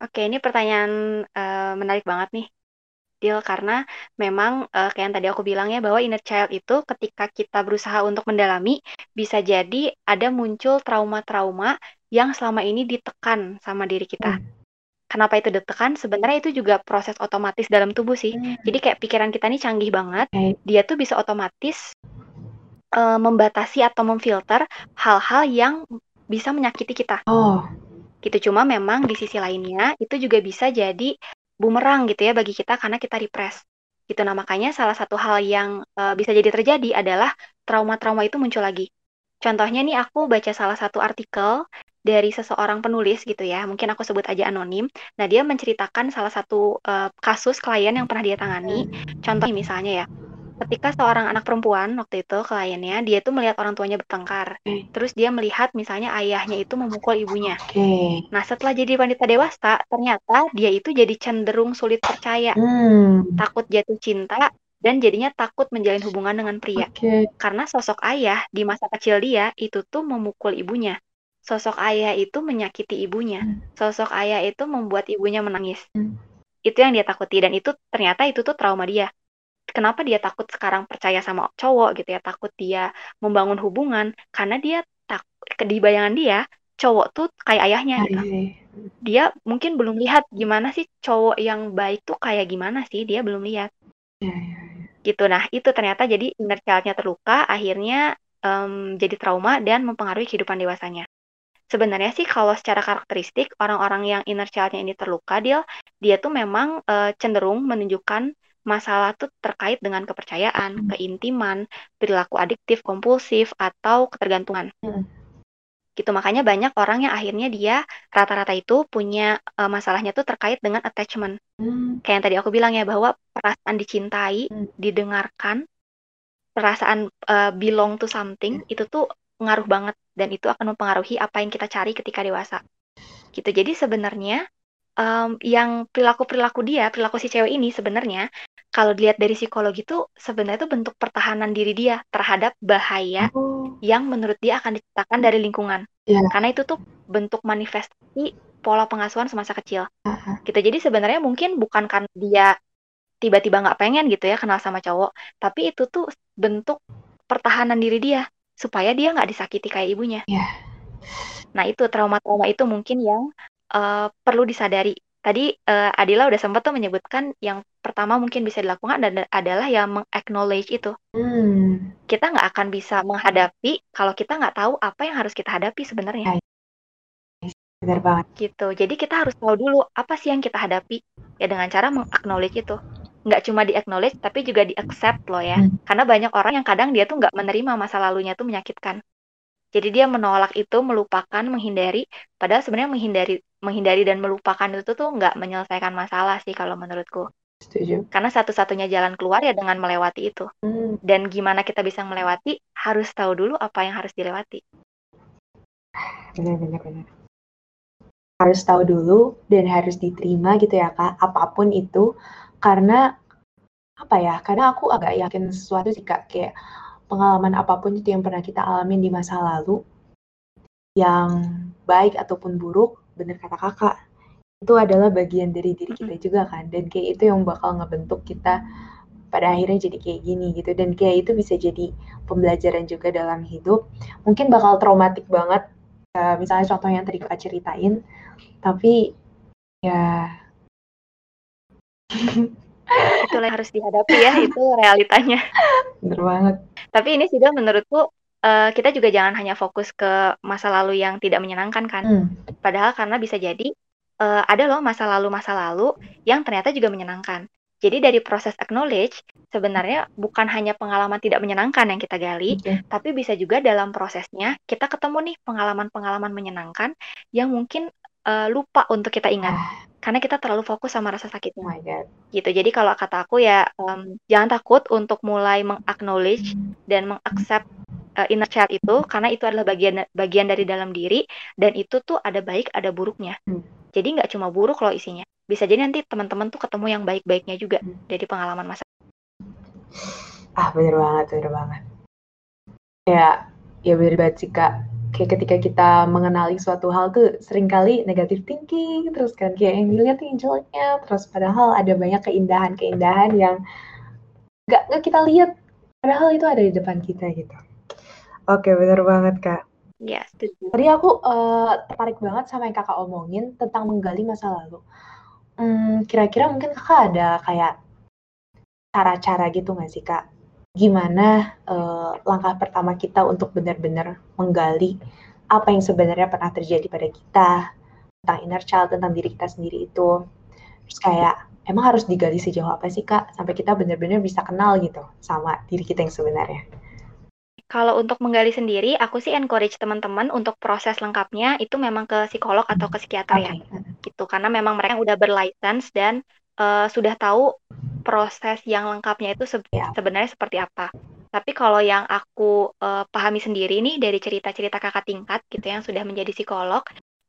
Oke, ini pertanyaan uh, menarik banget nih, Dil, karena memang uh, kayak yang tadi aku bilang ya bahwa inner child itu ketika kita berusaha untuk mendalami bisa jadi ada muncul trauma-trauma yang selama ini ditekan sama diri kita. Hmm kenapa itu deg-degan? Sebenarnya itu juga proses otomatis dalam tubuh sih. Hmm. jadi kayak pikiran kita ini canggih banget. Okay. dia tuh bisa otomatis uh, membatasi atau memfilter hal-hal yang bisa menyakiti kita. Oh. gitu. Cuma memang di sisi lainnya itu juga bisa jadi bumerang gitu ya bagi kita karena kita repress gitu. Nah makanya salah satu hal yang uh, bisa jadi terjadi adalah trauma-trauma itu muncul lagi Contohnya nih aku baca salah satu artikel dari seseorang penulis gitu ya, mungkin aku sebut aja anonim. Nah, dia menceritakan salah satu uh, kasus klien yang pernah dia tangani. Contoh misalnya ya, ketika seorang anak perempuan waktu itu kliennya, dia tuh melihat orang tuanya bertengkar. Okay. Terus dia melihat misalnya ayahnya itu memukul ibunya. Okay. Nah, setelah jadi wanita dewasa, ternyata dia itu jadi cenderung sulit percaya, hmm. takut jatuh cinta, dan jadinya takut menjalin hubungan dengan pria. Okay. Karena sosok ayah di masa kecil dia itu tuh memukul ibunya sosok ayah itu menyakiti ibunya. Hmm. Sosok ayah itu membuat ibunya menangis. Hmm. Itu yang dia takuti dan itu ternyata itu tuh trauma dia. Kenapa dia takut sekarang percaya sama cowok gitu ya? Takut dia membangun hubungan karena dia tak di bayangan dia cowok tuh kayak ayahnya gitu. Dia mungkin belum lihat gimana sih cowok yang baik tuh kayak gimana sih, dia belum lihat. Gitu. Nah, itu ternyata jadi inner child-nya terluka, akhirnya, mmm, jadi trauma dan mempengaruhi kehidupan dewasanya. Sebenarnya sih kalau secara karakteristik orang-orang yang inner child-nya ini terluka, dia dia tuh memang, eee, cenderung menunjukkan masalah tuh terkait dengan kepercayaan,
Hmm.
keintiman, perilaku adiktif, kompulsif, atau ketergantungan.
Mhm.
Gitu, makanya banyak orang yang akhirnya dia rata-rata itu punya, eee, masalahnya tuh terkait dengan attachment.
Mmm.
Kayak yang tadi aku bilang ya, bahwa perasaan dicintai,
Hmm.
didengarkan, perasaan, eee, belong to something,
Iya.
itu tuh ngaruh banget dan itu akan mempengaruhi apa yang kita cari ketika dewasa. Gitu. Jadi sebenarnya, mmm, yang perilaku-perilaku dia, perilaku si cewek ini sebenarnya kalau dilihat dari psikologi tuh sebenarnya itu bentuk pertahanan diri dia terhadap bahaya
Oh.
yang menurut dia akan diciptakan dari lingkungan.
Iya.
Karena itu tuh bentuk manifestasi pola pengasuhan semasa kecil.
Heeh.
Gitu. Jadi sebenarnya mungkin bukan karena dia tiba-tiba nggak pengen gitu ya kenal sama cowok, tapi itu tuh bentuk pertahanan diri dia supaya dia nggak disakiti kayak ibunya.
Iya.
Nah, itu trauma-trauma itu mungkin yang, eee, perlu disadari. Tadi, eee, Adila udah sempet tuh menyebutkan yang pertama mungkin bisa dilakukan adalah yang meng-acknowledge itu.
Mmm.
Kita nggak akan bisa menghadapi kalau kita nggak tahu apa yang harus kita hadapi sebenarnya.
Hai. Bener banget.
Gitu. Jadi kita harus tahu dulu apa sih yang kita hadapi, ya dengan cara meng-acknowledge itu. Nggak cuma di-acknowledge tapi juga di-accept loh ya.
Hmm.
Karena banyak orang yang kadang dia tuh nggak menerima masa lalunya tuh menyakitkan. Jadi dia menolak itu, melupakan, menghindari, padahal sebenarnya menghindari menghindari dan melupakan itu tuh nggak menyelesaikan masalah sih kalau menurutku.
Setuju.
Karena satu-satunya jalan keluar ya dengan melewati itu.
Mmm.
Dan gimana kita bisa melewati, harus tahu dulu apa yang harus dilewati.
Bener bener. Harus tahu dulu dan harus diterima gitu ya, Kak, apa pun itu. Karena, apa ya, karena aku agak yakin sesuatu sih, Kak, kayak pengalaman apa pun itu yang pernah kita alamin di masa lalu, yang baik ataupun buruk, bener kata Kakak, itu adalah bagian dari diri kita juga kan, dan kayak itu yang bakal ngebentuk kita pada akhirnya jadi kayak gini gitu, dan kayak itu bisa jadi pembelajaran juga dalam hidup. Mungkin bakal traumatik banget, eee, misalnya contoh yang tadi Kakak ceritain, tapi ya
Itulah yang harus dihadapi ya, itu realitanya.
Bener banget.
Tapi ini juga menurutku, eee, kita juga jangan hanya fokus ke masa lalu yang tidak menyenangkan kan.
Mmm.
Padahal karena bisa jadi, eee, ada loh masa lalu-masa lalu yang ternyata juga menyenangkan. Jadi dari proses acknowledge, sebenarnya bukan hanya pengalaman tidak menyenangkan yang kita gali,
Oke.
tapi bisa juga dalam prosesnya kita ketemu nih pengalaman-pengalaman menyenangkan yang mungkin, eee, lupa untuk kita ingat.
Ah.
Karena kita terlalu fokus sama rasa
Oh
sakitnya.
my god.
Gitu. Jadi kalau kata aku ya, mmm, jangan takut untuk mulai meng-acknowledge dan meng-accept, eee, inner child itu, karena itu adalah bagian bagian dari dalam diri dan itu tuh ada baik, ada buruknya.
Mmm.
Jadi nggak cuma buruk loh isinya. Bisa jadi nanti teman-teman tuh ketemu yang baik-baiknya juga
Mmm.
dari pengalaman masa
Ah, bener banget bener banget. Kayak, ya bener banget sih, Kak. Kayak ketika kita mengenali suatu hal tuh sering kali negative thinking terus kan, kayak yang dilihat yang jeleknya, terus padahal ada banyak keindahan-keindahan yang nggak nggak kita lihat, padahal itu ada di depan kita gitu. Oke, bener banget, Kak.
Iya, setuju.
Tadi aku, eee, tertarik banget sama yang Kakak omongin tentang menggali masa lalu. Mmm, kira-kira mungkin Kakak ada kayak cara-cara gitu nggak sih, Kak? Gimana, eee, langkah pertama kita untuk benar-benar menggali apa yang sebenarnya pernah terjadi pada kita, tentang inner child, tentang diri kita sendiri itu. Terus kayak, emang harus digali sejauh apa sih, Kak, sampai kita benar-benar bisa kenal gitu sama diri kita yang sebenarnya?
Kalau untuk menggali sendiri, aku sih encourage teman-teman untuk proses lengkapnya itu memang ke psikolog atau ke psikiater ya.
Oke, heeh.
Gitu. Karena memang mereka udah berlicense dan, eee, sudah tahu proses yang lengkapnya itu seb
Iya.
sebenarnya seperti apa. Tapi kalau yang aku, eee, pahami sendiri nih dari cerita-cerita kakak tingkat gitu yang sudah menjadi psikolog,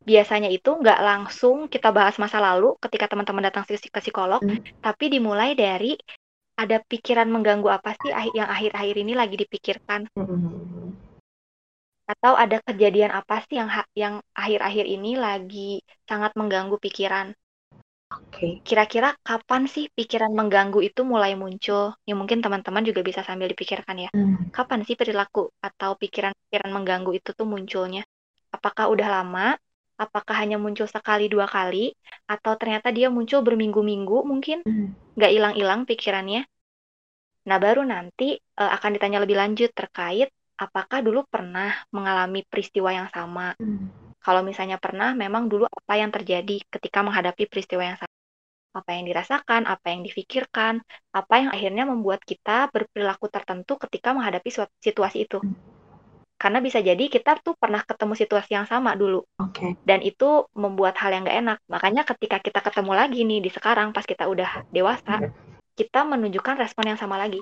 biasanya itu nggak langsung kita bahas masa lalu ketika teman-teman datang ke psikolog,
Mmm.
tapi dimulai dari ada pikiran mengganggu apa sih yang akhir-akhir ini lagi dipikirkan.
Mhm.
Atau ada kejadian apa sih yang yang akhir-akhir ini lagi sangat mengganggu pikiran.
Oke.
Kira-kira kapan sih pikiran mengganggu itu mulai muncul? Ya mungkin teman-teman juga bisa sambil dipikirkan ya.
Mmm.
Kapan sih perilaku atau pikiran-pikiran mengganggu itu tuh munculnya? Apakah udah lama? Apakah hanya muncul sekali, 2 kali? Atau ternyata dia muncul berminggu-minggu mungkin?
Mmm.
Nggak ilang-ilang pikirannya? Nah, baru nanti uh, akan ditanya lebih lanjut terkait apakah dulu pernah mengalami peristiwa yang sama. Hmm. Kalau misalnya pernah, memang dulu apa yang terjadi ketika menghadapi peristiwa yang sama. Apa yang dirasakan, apa yang difikirkan, apa yang akhirnya membuat kita berperilaku tertentu ketika menghadapi situasi itu. Hmm. Karena bisa jadi kita tuh pernah ketemu situasi yang sama dulu. Okay. Dan itu membuat hal yang gak enak. Makanya ketika kita ketemu lagi nih di sekarang, pas kita udah dewasa, kita menunjukkan respon yang sama lagi.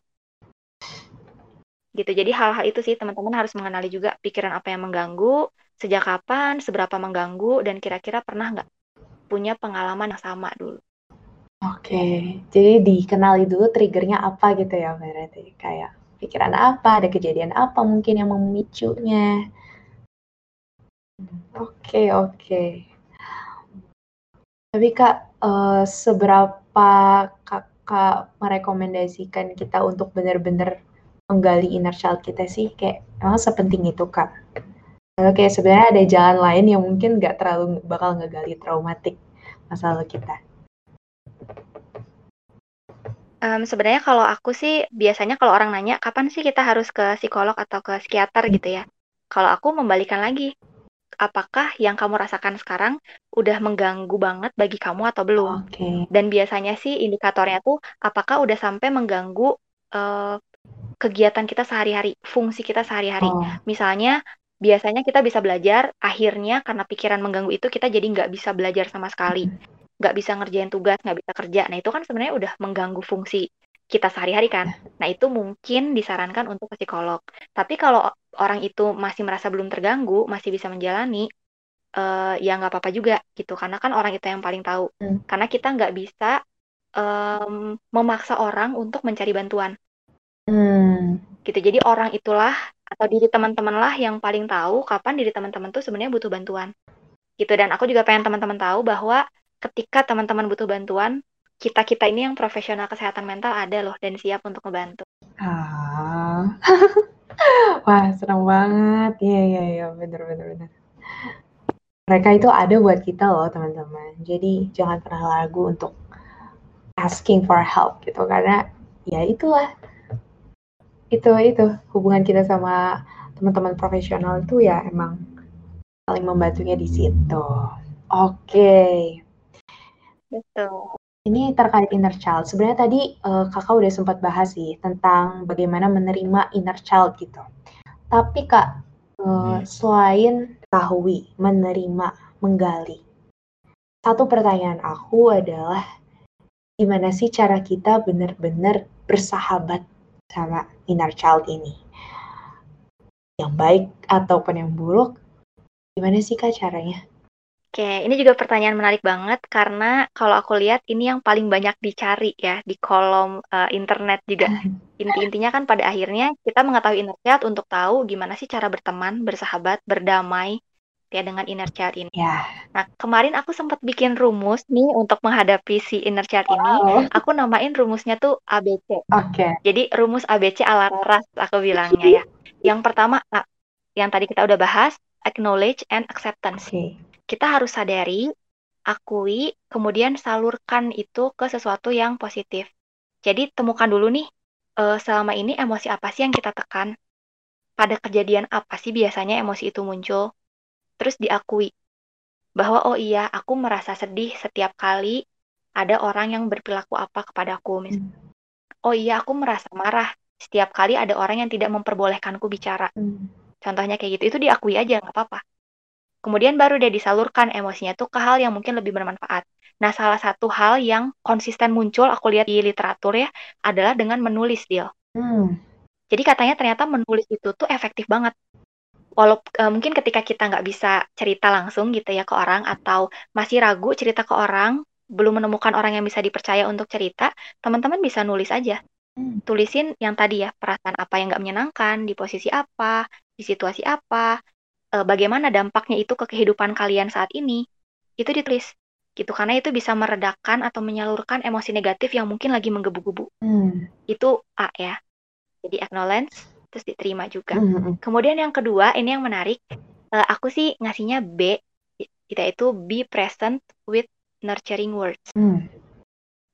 Gitu. Jadi hal-hal itu sih teman-teman harus mengenali juga pikiran apa yang mengganggu, sejak kapan, seberapa mengganggu, dan kira-kira pernah nggak punya pengalaman yang sama dulu.
Oke, jadi dikenali dulu triggernya apa gitu ya berarti kayak pikiran apa, ada kejadian apa mungkin yang memicunya. Oke oke. Tapi Kak, uh, seberapa Kakak merekomendasikan kita untuk benar-benar menggali inner child kita sih? Kayak emang sepenting itu, Kak? Kalau kayak sebenarnya ada jalan lain yang mungkin nggak terlalu bakal ngegali traumatik masalah kita.
Um, sebenarnya kalau aku sih biasanya kalau orang nanya kapan sih kita harus ke psikolog atau ke psikiater gitu ya. Kalau aku membalikan lagi, apakah yang kamu rasakan sekarang udah mengganggu banget bagi kamu atau belum. Okay. Dan biasanya sih indikatornya tuh apakah udah sampai mengganggu uh, kegiatan kita sehari-hari, fungsi kita sehari-hari. Oh. Misalnya biasanya kita bisa belajar, akhirnya karena pikiran mengganggu itu kita jadi nggak bisa belajar sama sekali, nggak bisa ngerjain tugas, nggak bisa kerja. Nah itu kan sebenarnya udah mengganggu fungsi kita sehari-hari kan. Nah itu mungkin disarankan untuk psikolog. Tapi kalau orang itu masih merasa belum terganggu, masih bisa menjalani, uh, ya nggak apa-apa juga gitu. Karena kan orang itu yang paling tahu. Hmm. Karena kita nggak bisa um, memaksa orang untuk mencari bantuan. Hmm. Gitu. Jadi orang itulah atau diri teman-teman lah yang paling tahu kapan diri teman-teman tuh sebenarnya butuh bantuan. Gitu. Dan aku juga pengen teman-teman tahu bahwa ketika teman-teman butuh bantuan, kita-kita ini yang profesional kesehatan mental ada loh dan siap untuk membantu.
Ah. <laughs> Wah, senang banget. Iya, iya, iya, bener, bener, bener. Mereka itu ada buat kita loh, teman-teman. Jadi, jangan pernah ragu untuk asking for help gitu, karena ya itulah. Itu, itu, hubungan kita sama teman-teman profesional itu ya emang saling membantunya di situ. Oke. Okay.
Betul.
Ini terkait inner child. Sebenarnya tadi uh, kakak udah sempat bahas sih tentang bagaimana menerima inner child gitu. Tapi kak, uh, selain tahu, menerima, menggali, satu pertanyaan aku adalah gimana sih cara kita benar-benar bersahabat sama inner child ini? Yang baik ataupun yang buruk, gimana sih kak caranya?
Oke, ini juga pertanyaan menarik banget karena kalau aku lihat ini yang paling banyak dicari ya di kolom uh, internet juga. <laughs> Inti-intinya kan pada akhirnya kita mengetahui inner child untuk tahu gimana sih cara berteman, bersahabat, berdamai ya dengan inner child ini.
Yeah.
Nah, kemarin aku sempat bikin rumus nih untuk menghadapi si inner child ini. Aku namain rumusnya tuh ABC.
Oke. Okay.
Jadi rumus ABC ala ras aku bilangnya ya. <laughs> Yang pertama yang tadi kita udah bahas, acknowledge and acceptance. Okay kita harus sadari, akui, kemudian salurkan itu ke sesuatu yang positif. Jadi temukan dulu nih, uh, selama ini emosi apa sih yang kita tekan? Pada kejadian apa sih biasanya emosi itu muncul? Terus diakui bahwa oh iya, aku merasa sedih setiap kali ada orang yang berperilaku apa kepadaku. Misalnya. Hmm. Oh iya, aku merasa marah setiap kali ada orang yang tidak memperbolehkanku bicara. Hmm. Contohnya kayak gitu, itu diakui aja nggak apa-apa. Kemudian baru dia disalurkan emosinya tuh ke hal yang mungkin lebih bermanfaat. Nah, salah satu hal yang konsisten muncul aku lihat di literatur ya adalah dengan menulis dia. Hmm. Jadi katanya ternyata menulis itu tuh efektif banget. Walaupun e, mungkin ketika kita nggak bisa cerita langsung gitu ya ke orang atau masih ragu cerita ke orang, belum menemukan orang yang bisa dipercaya untuk cerita, teman-teman bisa nulis aja. Hmm. Tulisin yang tadi ya, perasaan apa yang nggak menyenangkan, di posisi apa, di situasi apa, uh, bagaimana dampaknya itu ke kehidupan kalian saat ini, itu ditulis gitu karena itu bisa meredakan atau menyalurkan emosi negatif yang mungkin lagi menggebu-gebu. Hmm. Itu A ya. Jadi acknowledge terus diterima juga. Hmm. hmm, hmm. Kemudian yang kedua ini yang menarik, uh, aku sih ngasihnya B, kita itu be present with nurturing words. Hmm.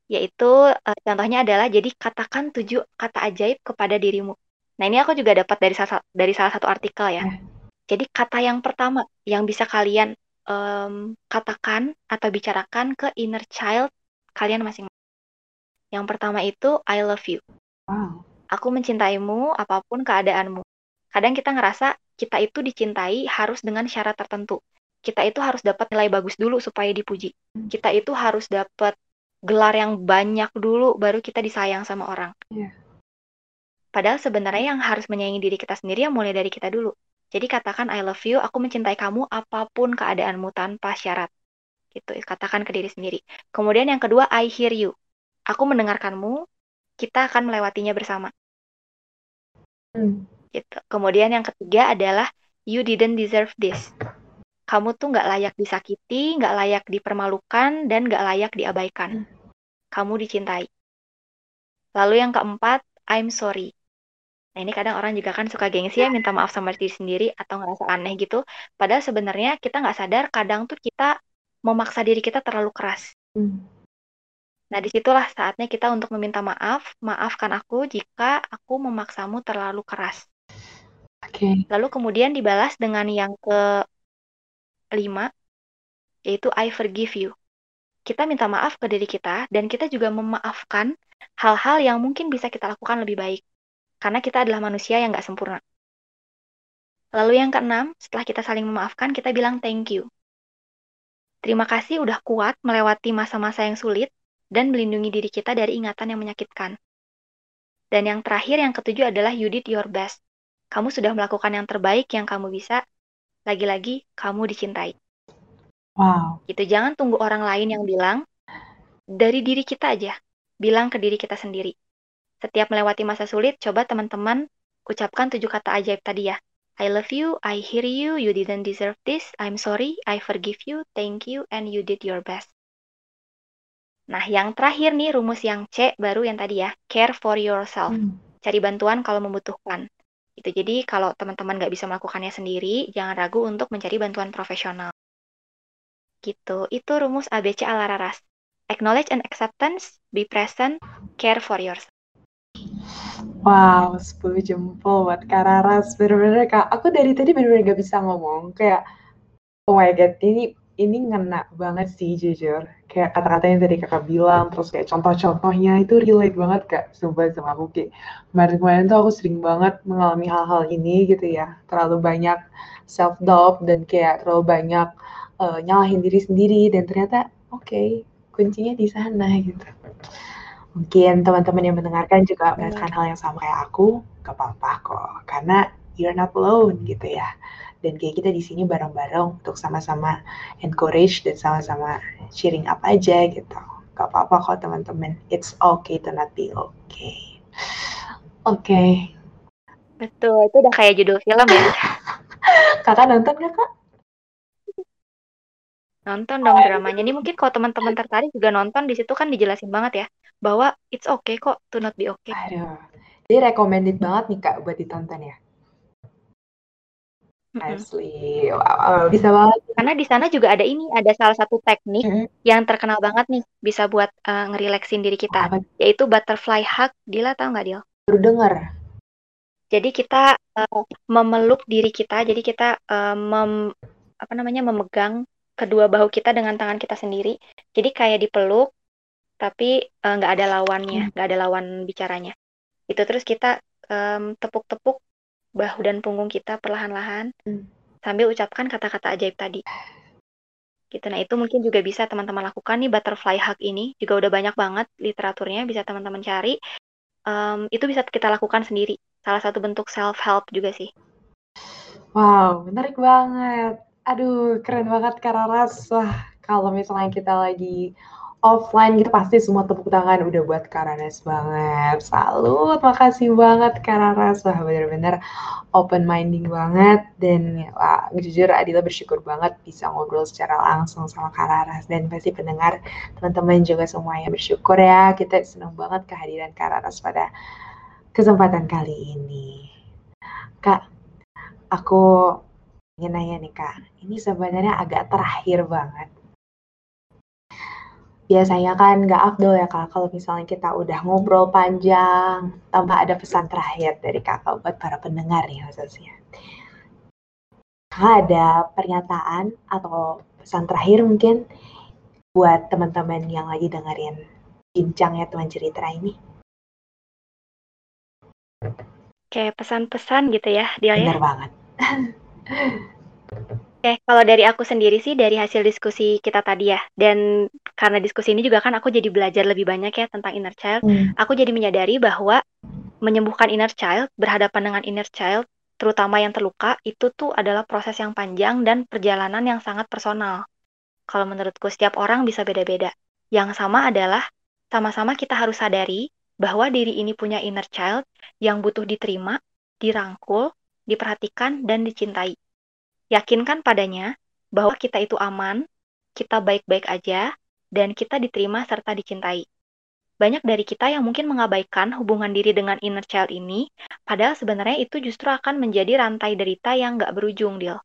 Yaitu uh, contohnya adalah jadi katakan tujuh kata ajaib kepada dirimu. Nah ini aku juga dapat dari salah, dari salah satu artikel ya. Hmm. Jadi kata yang pertama yang bisa kalian um, katakan atau bicarakan ke inner child kalian masing-masing. Yang pertama itu I love you. Wow. Aku mencintaimu apa pun keadaanmu. Kadang kita ngerasa kita itu dicintai harus dengan syarat tertentu. Kita itu harus dapat nilai bagus dulu supaya dipuji. Hmm. Kita itu harus dapat gelar yang banyak dulu baru kita disayang sama orang. Yeah. Padahal sebenarnya yang harus menyayangi diri kita sendiri yang mulai dari kita dulu. Jadi katakan I love you, aku mencintai kamu apa pun keadaanmu tanpa syarat. Gitu, katakan ke diri sendiri. Kemudian yang kedua I hear you. Aku mendengarkanmu, kita akan melewatinya bersama. Hmm. Gitu. Kemudian yang ketiga adalah you didn't deserve this kamu tuh nggak layak disakiti, nggak layak dipermalukan, dan nggak layak diabaikan. Hmm. Kamu dicintai. Lalu yang keempat, I'm sorry. Nah ini kadang orang juga kan suka gengsi ya minta maaf sama diri sendiri atau ngerasa aneh gitu. Padahal sebenarnya kita nggak sadar kadang tuh kita memaksa diri kita terlalu keras. Hmm. Nah di situlah saatnya kita untuk meminta maaf. Maafkan aku jika aku memaksamu terlalu keras. Okay. Lalu kemudian dibalas dengan yang ke lima, yaitu I forgive you. Kita minta maaf ke diri kita dan kita juga memaafkan hal-hal yang mungkin bisa kita lakukan lebih baik. Karena kita adalah manusia yang nggak sempurna. Lalu yang keenam, setelah kita saling memaafkan, kita bilang thank you. Terima kasih udah kuat melewati masa-masa yang sulit dan melindungi diri kita dari ingatan yang menyakitkan. Dan yang terakhir, yang ketujuh adalah you did your best. Kamu sudah melakukan yang terbaik yang kamu bisa lagi-lagi kamu dicintai. Wow. Gitu, jangan tunggu orang lain yang bilang, dari diri kita aja, bilang ke diri kita sendiri. Setiap melewati masa sulit, coba teman-teman ucapkan tujuh kata ajaib tadi ya. I love you, I hear you, you didn't deserve this, I'm sorry, I forgive you, thank you, and you did your best. Nah, yang terakhir nih, rumus yang C baru yang tadi ya, care for yourself. Hmm. Cari bantuan kalau membutuhkan. Gitu. Jadi kalau teman-teman nggak bisa melakukannya sendiri, jangan ragu untuk mencari bantuan profesional. Gitu. Itu rumus ABC ala Raras. Acknowledge and acceptance, be present, care for yourself.
Wow, 10 jempol buat Kak Raras. Bener-bener Kak, aku dari tadi bener-bener gak bisa ngomong. Kayak, oh my God, ini ini ngena banget sih jujur. Kayak kata-kata yang tadi kakak bilang, terus kayak contoh-contohnya itu relate banget kak, sumpah sama aku kayak kemarin-kemarin tuh aku sering banget mengalami hal-hal ini gitu ya, terlalu banyak self doubt dan kayak terlalu banyak uh, nyalahin diri sendiri dan ternyata oke okay, kuncinya di sana gitu. Mungkin teman-teman yang mendengarkan juga merasakan hal yang sama kayak aku, gak apa-apa kok, karena you're not alone gitu ya dan kayak kita di sini bareng-bareng untuk sama-sama encourage dan sama-sama cheering up aja gitu. Gak apa-apa kok teman-teman. It's okay to not be okay. Oke. Okay.
Betul, itu udah kayak judul film ya. <laughs>
kakak nonton gak kak?
Nonton dong dramanya. Ini mungkin kalau teman-teman tertarik juga nonton di situ kan dijelasin banget ya bahwa it's okay kok to not be okay.
Aduh. Jadi recommended banget nih kak buat ditonton ya. Asli, wow, bisa banget.
Karena di sana juga ada ini, ada salah satu teknik mm-hmm. yang terkenal banget nih, bisa buat uh, ngerileksin diri kita, Apa? yaitu butterfly hug. Dila tahu nggak Dil?
Baru dengar.
Jadi kita uh, memeluk diri kita, jadi kita uh, mem, apa namanya memegang kedua bahu kita dengan tangan kita sendiri. Jadi kayak dipeluk, tapi nggak uh, ada lawannya, nggak mm. ada lawan bicaranya. Itu terus kita um, tepuk-tepuk bahu dan punggung kita perlahan-lahan hmm. sambil ucapkan kata-kata ajaib tadi. Gitu. Nah, itu mungkin juga bisa teman-teman lakukan nih butterfly hug ini juga udah banyak banget literaturnya bisa teman-teman cari. Um, itu bisa kita lakukan sendiri. Salah satu bentuk self help juga sih.
Wow, menarik banget. Aduh, keren banget Kararas. Wah, kalau misalnya kita lagi offline gitu pasti semua tepuk tangan udah buat Karanes banget. Salut, makasih banget Karanes. Wah bener-bener open minding banget dan wah jujur Adila bersyukur banget bisa ngobrol secara langsung sama Karanes dan pasti pendengar teman-teman juga semuanya bersyukur ya. Kita senang banget kehadiran Karanes pada kesempatan kali ini. Kak, aku ingin nanya nih Kak, ini sebenarnya agak terakhir banget biasanya kan nggak afdol ya Kak, kalau misalnya kita udah ngobrol panjang, tanpa ada pesan terakhir dari Kakak buat para pendengar nih khususnya. Kakak ada pernyataan atau pesan terakhir mungkin buat teman-teman yang lagi dengerin bincangnya teman cerita ini?
Oke, pesan-pesan gitu ya, dia ya.
Bener banget. <laughs>
Oke, kalau dari aku sendiri sih dari hasil diskusi kita tadi ya, dan karena diskusi ini juga kan aku jadi belajar lebih banyak ya tentang inner child.
Hmm.
Aku jadi menyadari bahwa menyembuhkan inner child, berhadapan dengan inner child, terutama yang terluka, itu tuh adalah proses yang panjang dan perjalanan yang sangat personal. Kalau menurutku setiap orang bisa beda-beda. Yang sama adalah sama-sama kita harus sadari bahwa diri ini punya inner child yang butuh diterima, dirangkul, diperhatikan, dan dicintai Yakinkan padanya bahwa kita itu aman, kita baik-baik aja, dan kita diterima serta dicintai. Banyak dari kita yang mungkin mengabaikan hubungan diri dengan inner child ini, padahal sebenarnya itu justru akan menjadi rantai derita yang gak berujung, Dil.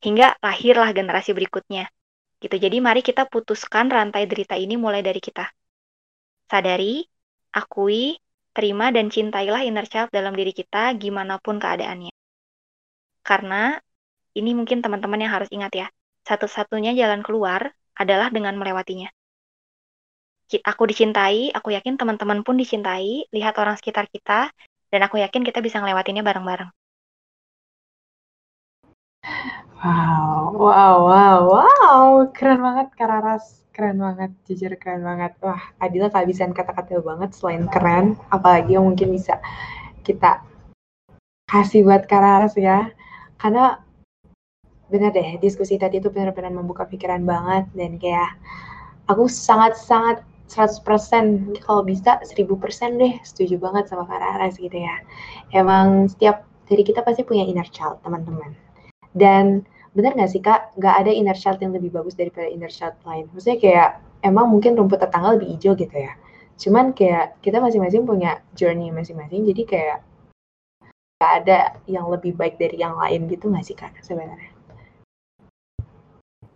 Hingga lahirlah generasi berikutnya. Gitu. Jadi mari kita putuskan rantai derita ini mulai dari kita. Sadari, akui, terima dan cintailah inner child dalam diri kita gimana pun keadaannya. Karena ini mungkin teman-teman yang harus ingat ya. Satu-satunya jalan keluar adalah dengan melewatinya. Aku dicintai, aku yakin teman-teman pun dicintai, lihat orang sekitar kita, dan aku yakin kita bisa ngelewatinnya bareng-bareng.
Wow, wow, wow, wow, keren banget Kararas, keren banget, jujur keren banget. Wah, Adila kehabisan kata-kata banget selain keren, apalagi yang mungkin bisa kita kasih buat Kararas ya. Karena bener deh diskusi tadi itu benar-benar membuka pikiran banget dan kayak aku sangat-sangat 100% kalau bisa 1000% deh setuju banget sama Kak Raras gitu ya. Emang setiap dari kita pasti punya inner child teman-teman. Dan bener gak sih Kak, gak ada inner child yang lebih bagus daripada inner child lain. Maksudnya kayak emang mungkin rumput tetangga lebih hijau gitu ya. Cuman kayak kita masing-masing punya journey masing-masing jadi kayak gak ada yang lebih baik dari yang lain gitu gak sih Kak sebenarnya?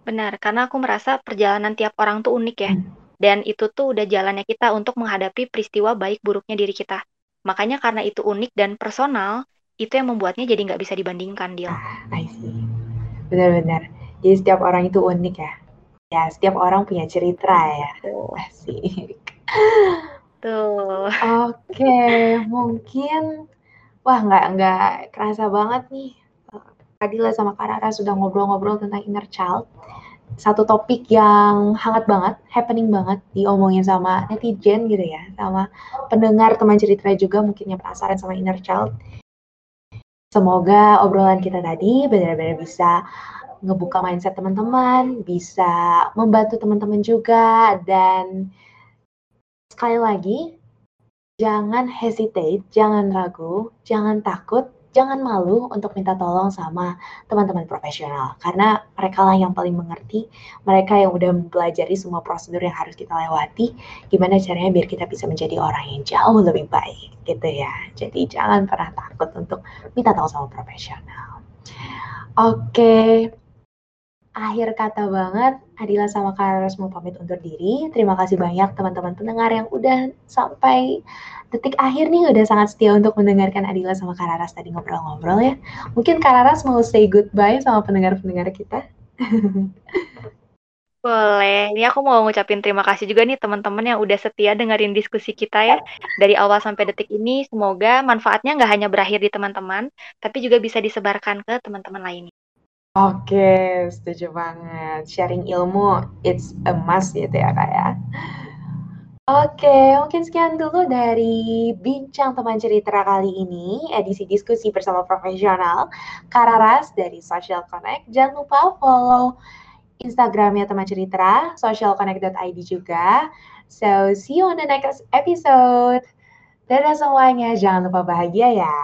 Benar, karena aku merasa perjalanan tiap orang tuh unik ya. Hmm. Dan itu tuh udah jalannya kita untuk menghadapi peristiwa baik buruknya diri kita. Makanya karena itu unik dan personal, itu yang membuatnya jadi nggak bisa dibandingkan, dia.
Ah, I see. Benar-benar. Jadi setiap orang itu unik ya. Ya, setiap orang punya cerita ya.
Oh.
Asik.
Tuh.
Oke, mungkin wah nggak nggak kerasa banget nih. Adila sama Karara sudah ngobrol-ngobrol tentang inner child satu topik yang hangat banget, happening banget diomongin sama netizen gitu ya, sama pendengar teman cerita juga mungkin yang penasaran sama inner child. Semoga obrolan kita tadi benar-benar bisa ngebuka mindset teman-teman, bisa membantu teman-teman juga dan sekali lagi jangan hesitate, jangan ragu, jangan takut jangan malu untuk minta tolong sama teman-teman profesional karena mereka lah yang paling mengerti mereka yang udah mempelajari semua prosedur yang harus kita lewati gimana caranya biar kita bisa menjadi orang yang jauh lebih baik gitu ya. Jadi jangan pernah takut untuk minta tolong sama profesional. Oke okay akhir kata banget, Adila sama Karas mau pamit undur diri. Terima kasih banyak teman-teman pendengar yang udah sampai detik akhir nih, udah sangat setia untuk mendengarkan Adila sama Kararas tadi ngobrol-ngobrol ya. Mungkin Kararas mau say goodbye sama pendengar-pendengar kita? <laughs>
Boleh. Ini aku mau ngucapin terima kasih juga nih teman-teman yang udah setia dengerin diskusi kita ya. Dari awal sampai detik ini, semoga manfaatnya nggak hanya berakhir di teman-teman, tapi juga bisa disebarkan ke teman-teman lainnya.
Oke, setuju banget. Sharing ilmu, it's a must gitu ya Kak ya. Oke, mungkin sekian dulu dari Bincang Teman Cerita kali ini, edisi diskusi bersama profesional Kararas dari Social Connect. Jangan lupa follow Instagramnya Teman Cerita, socialconnect.id juga. So, see you on the next episode. Dadah semuanya, jangan lupa bahagia ya.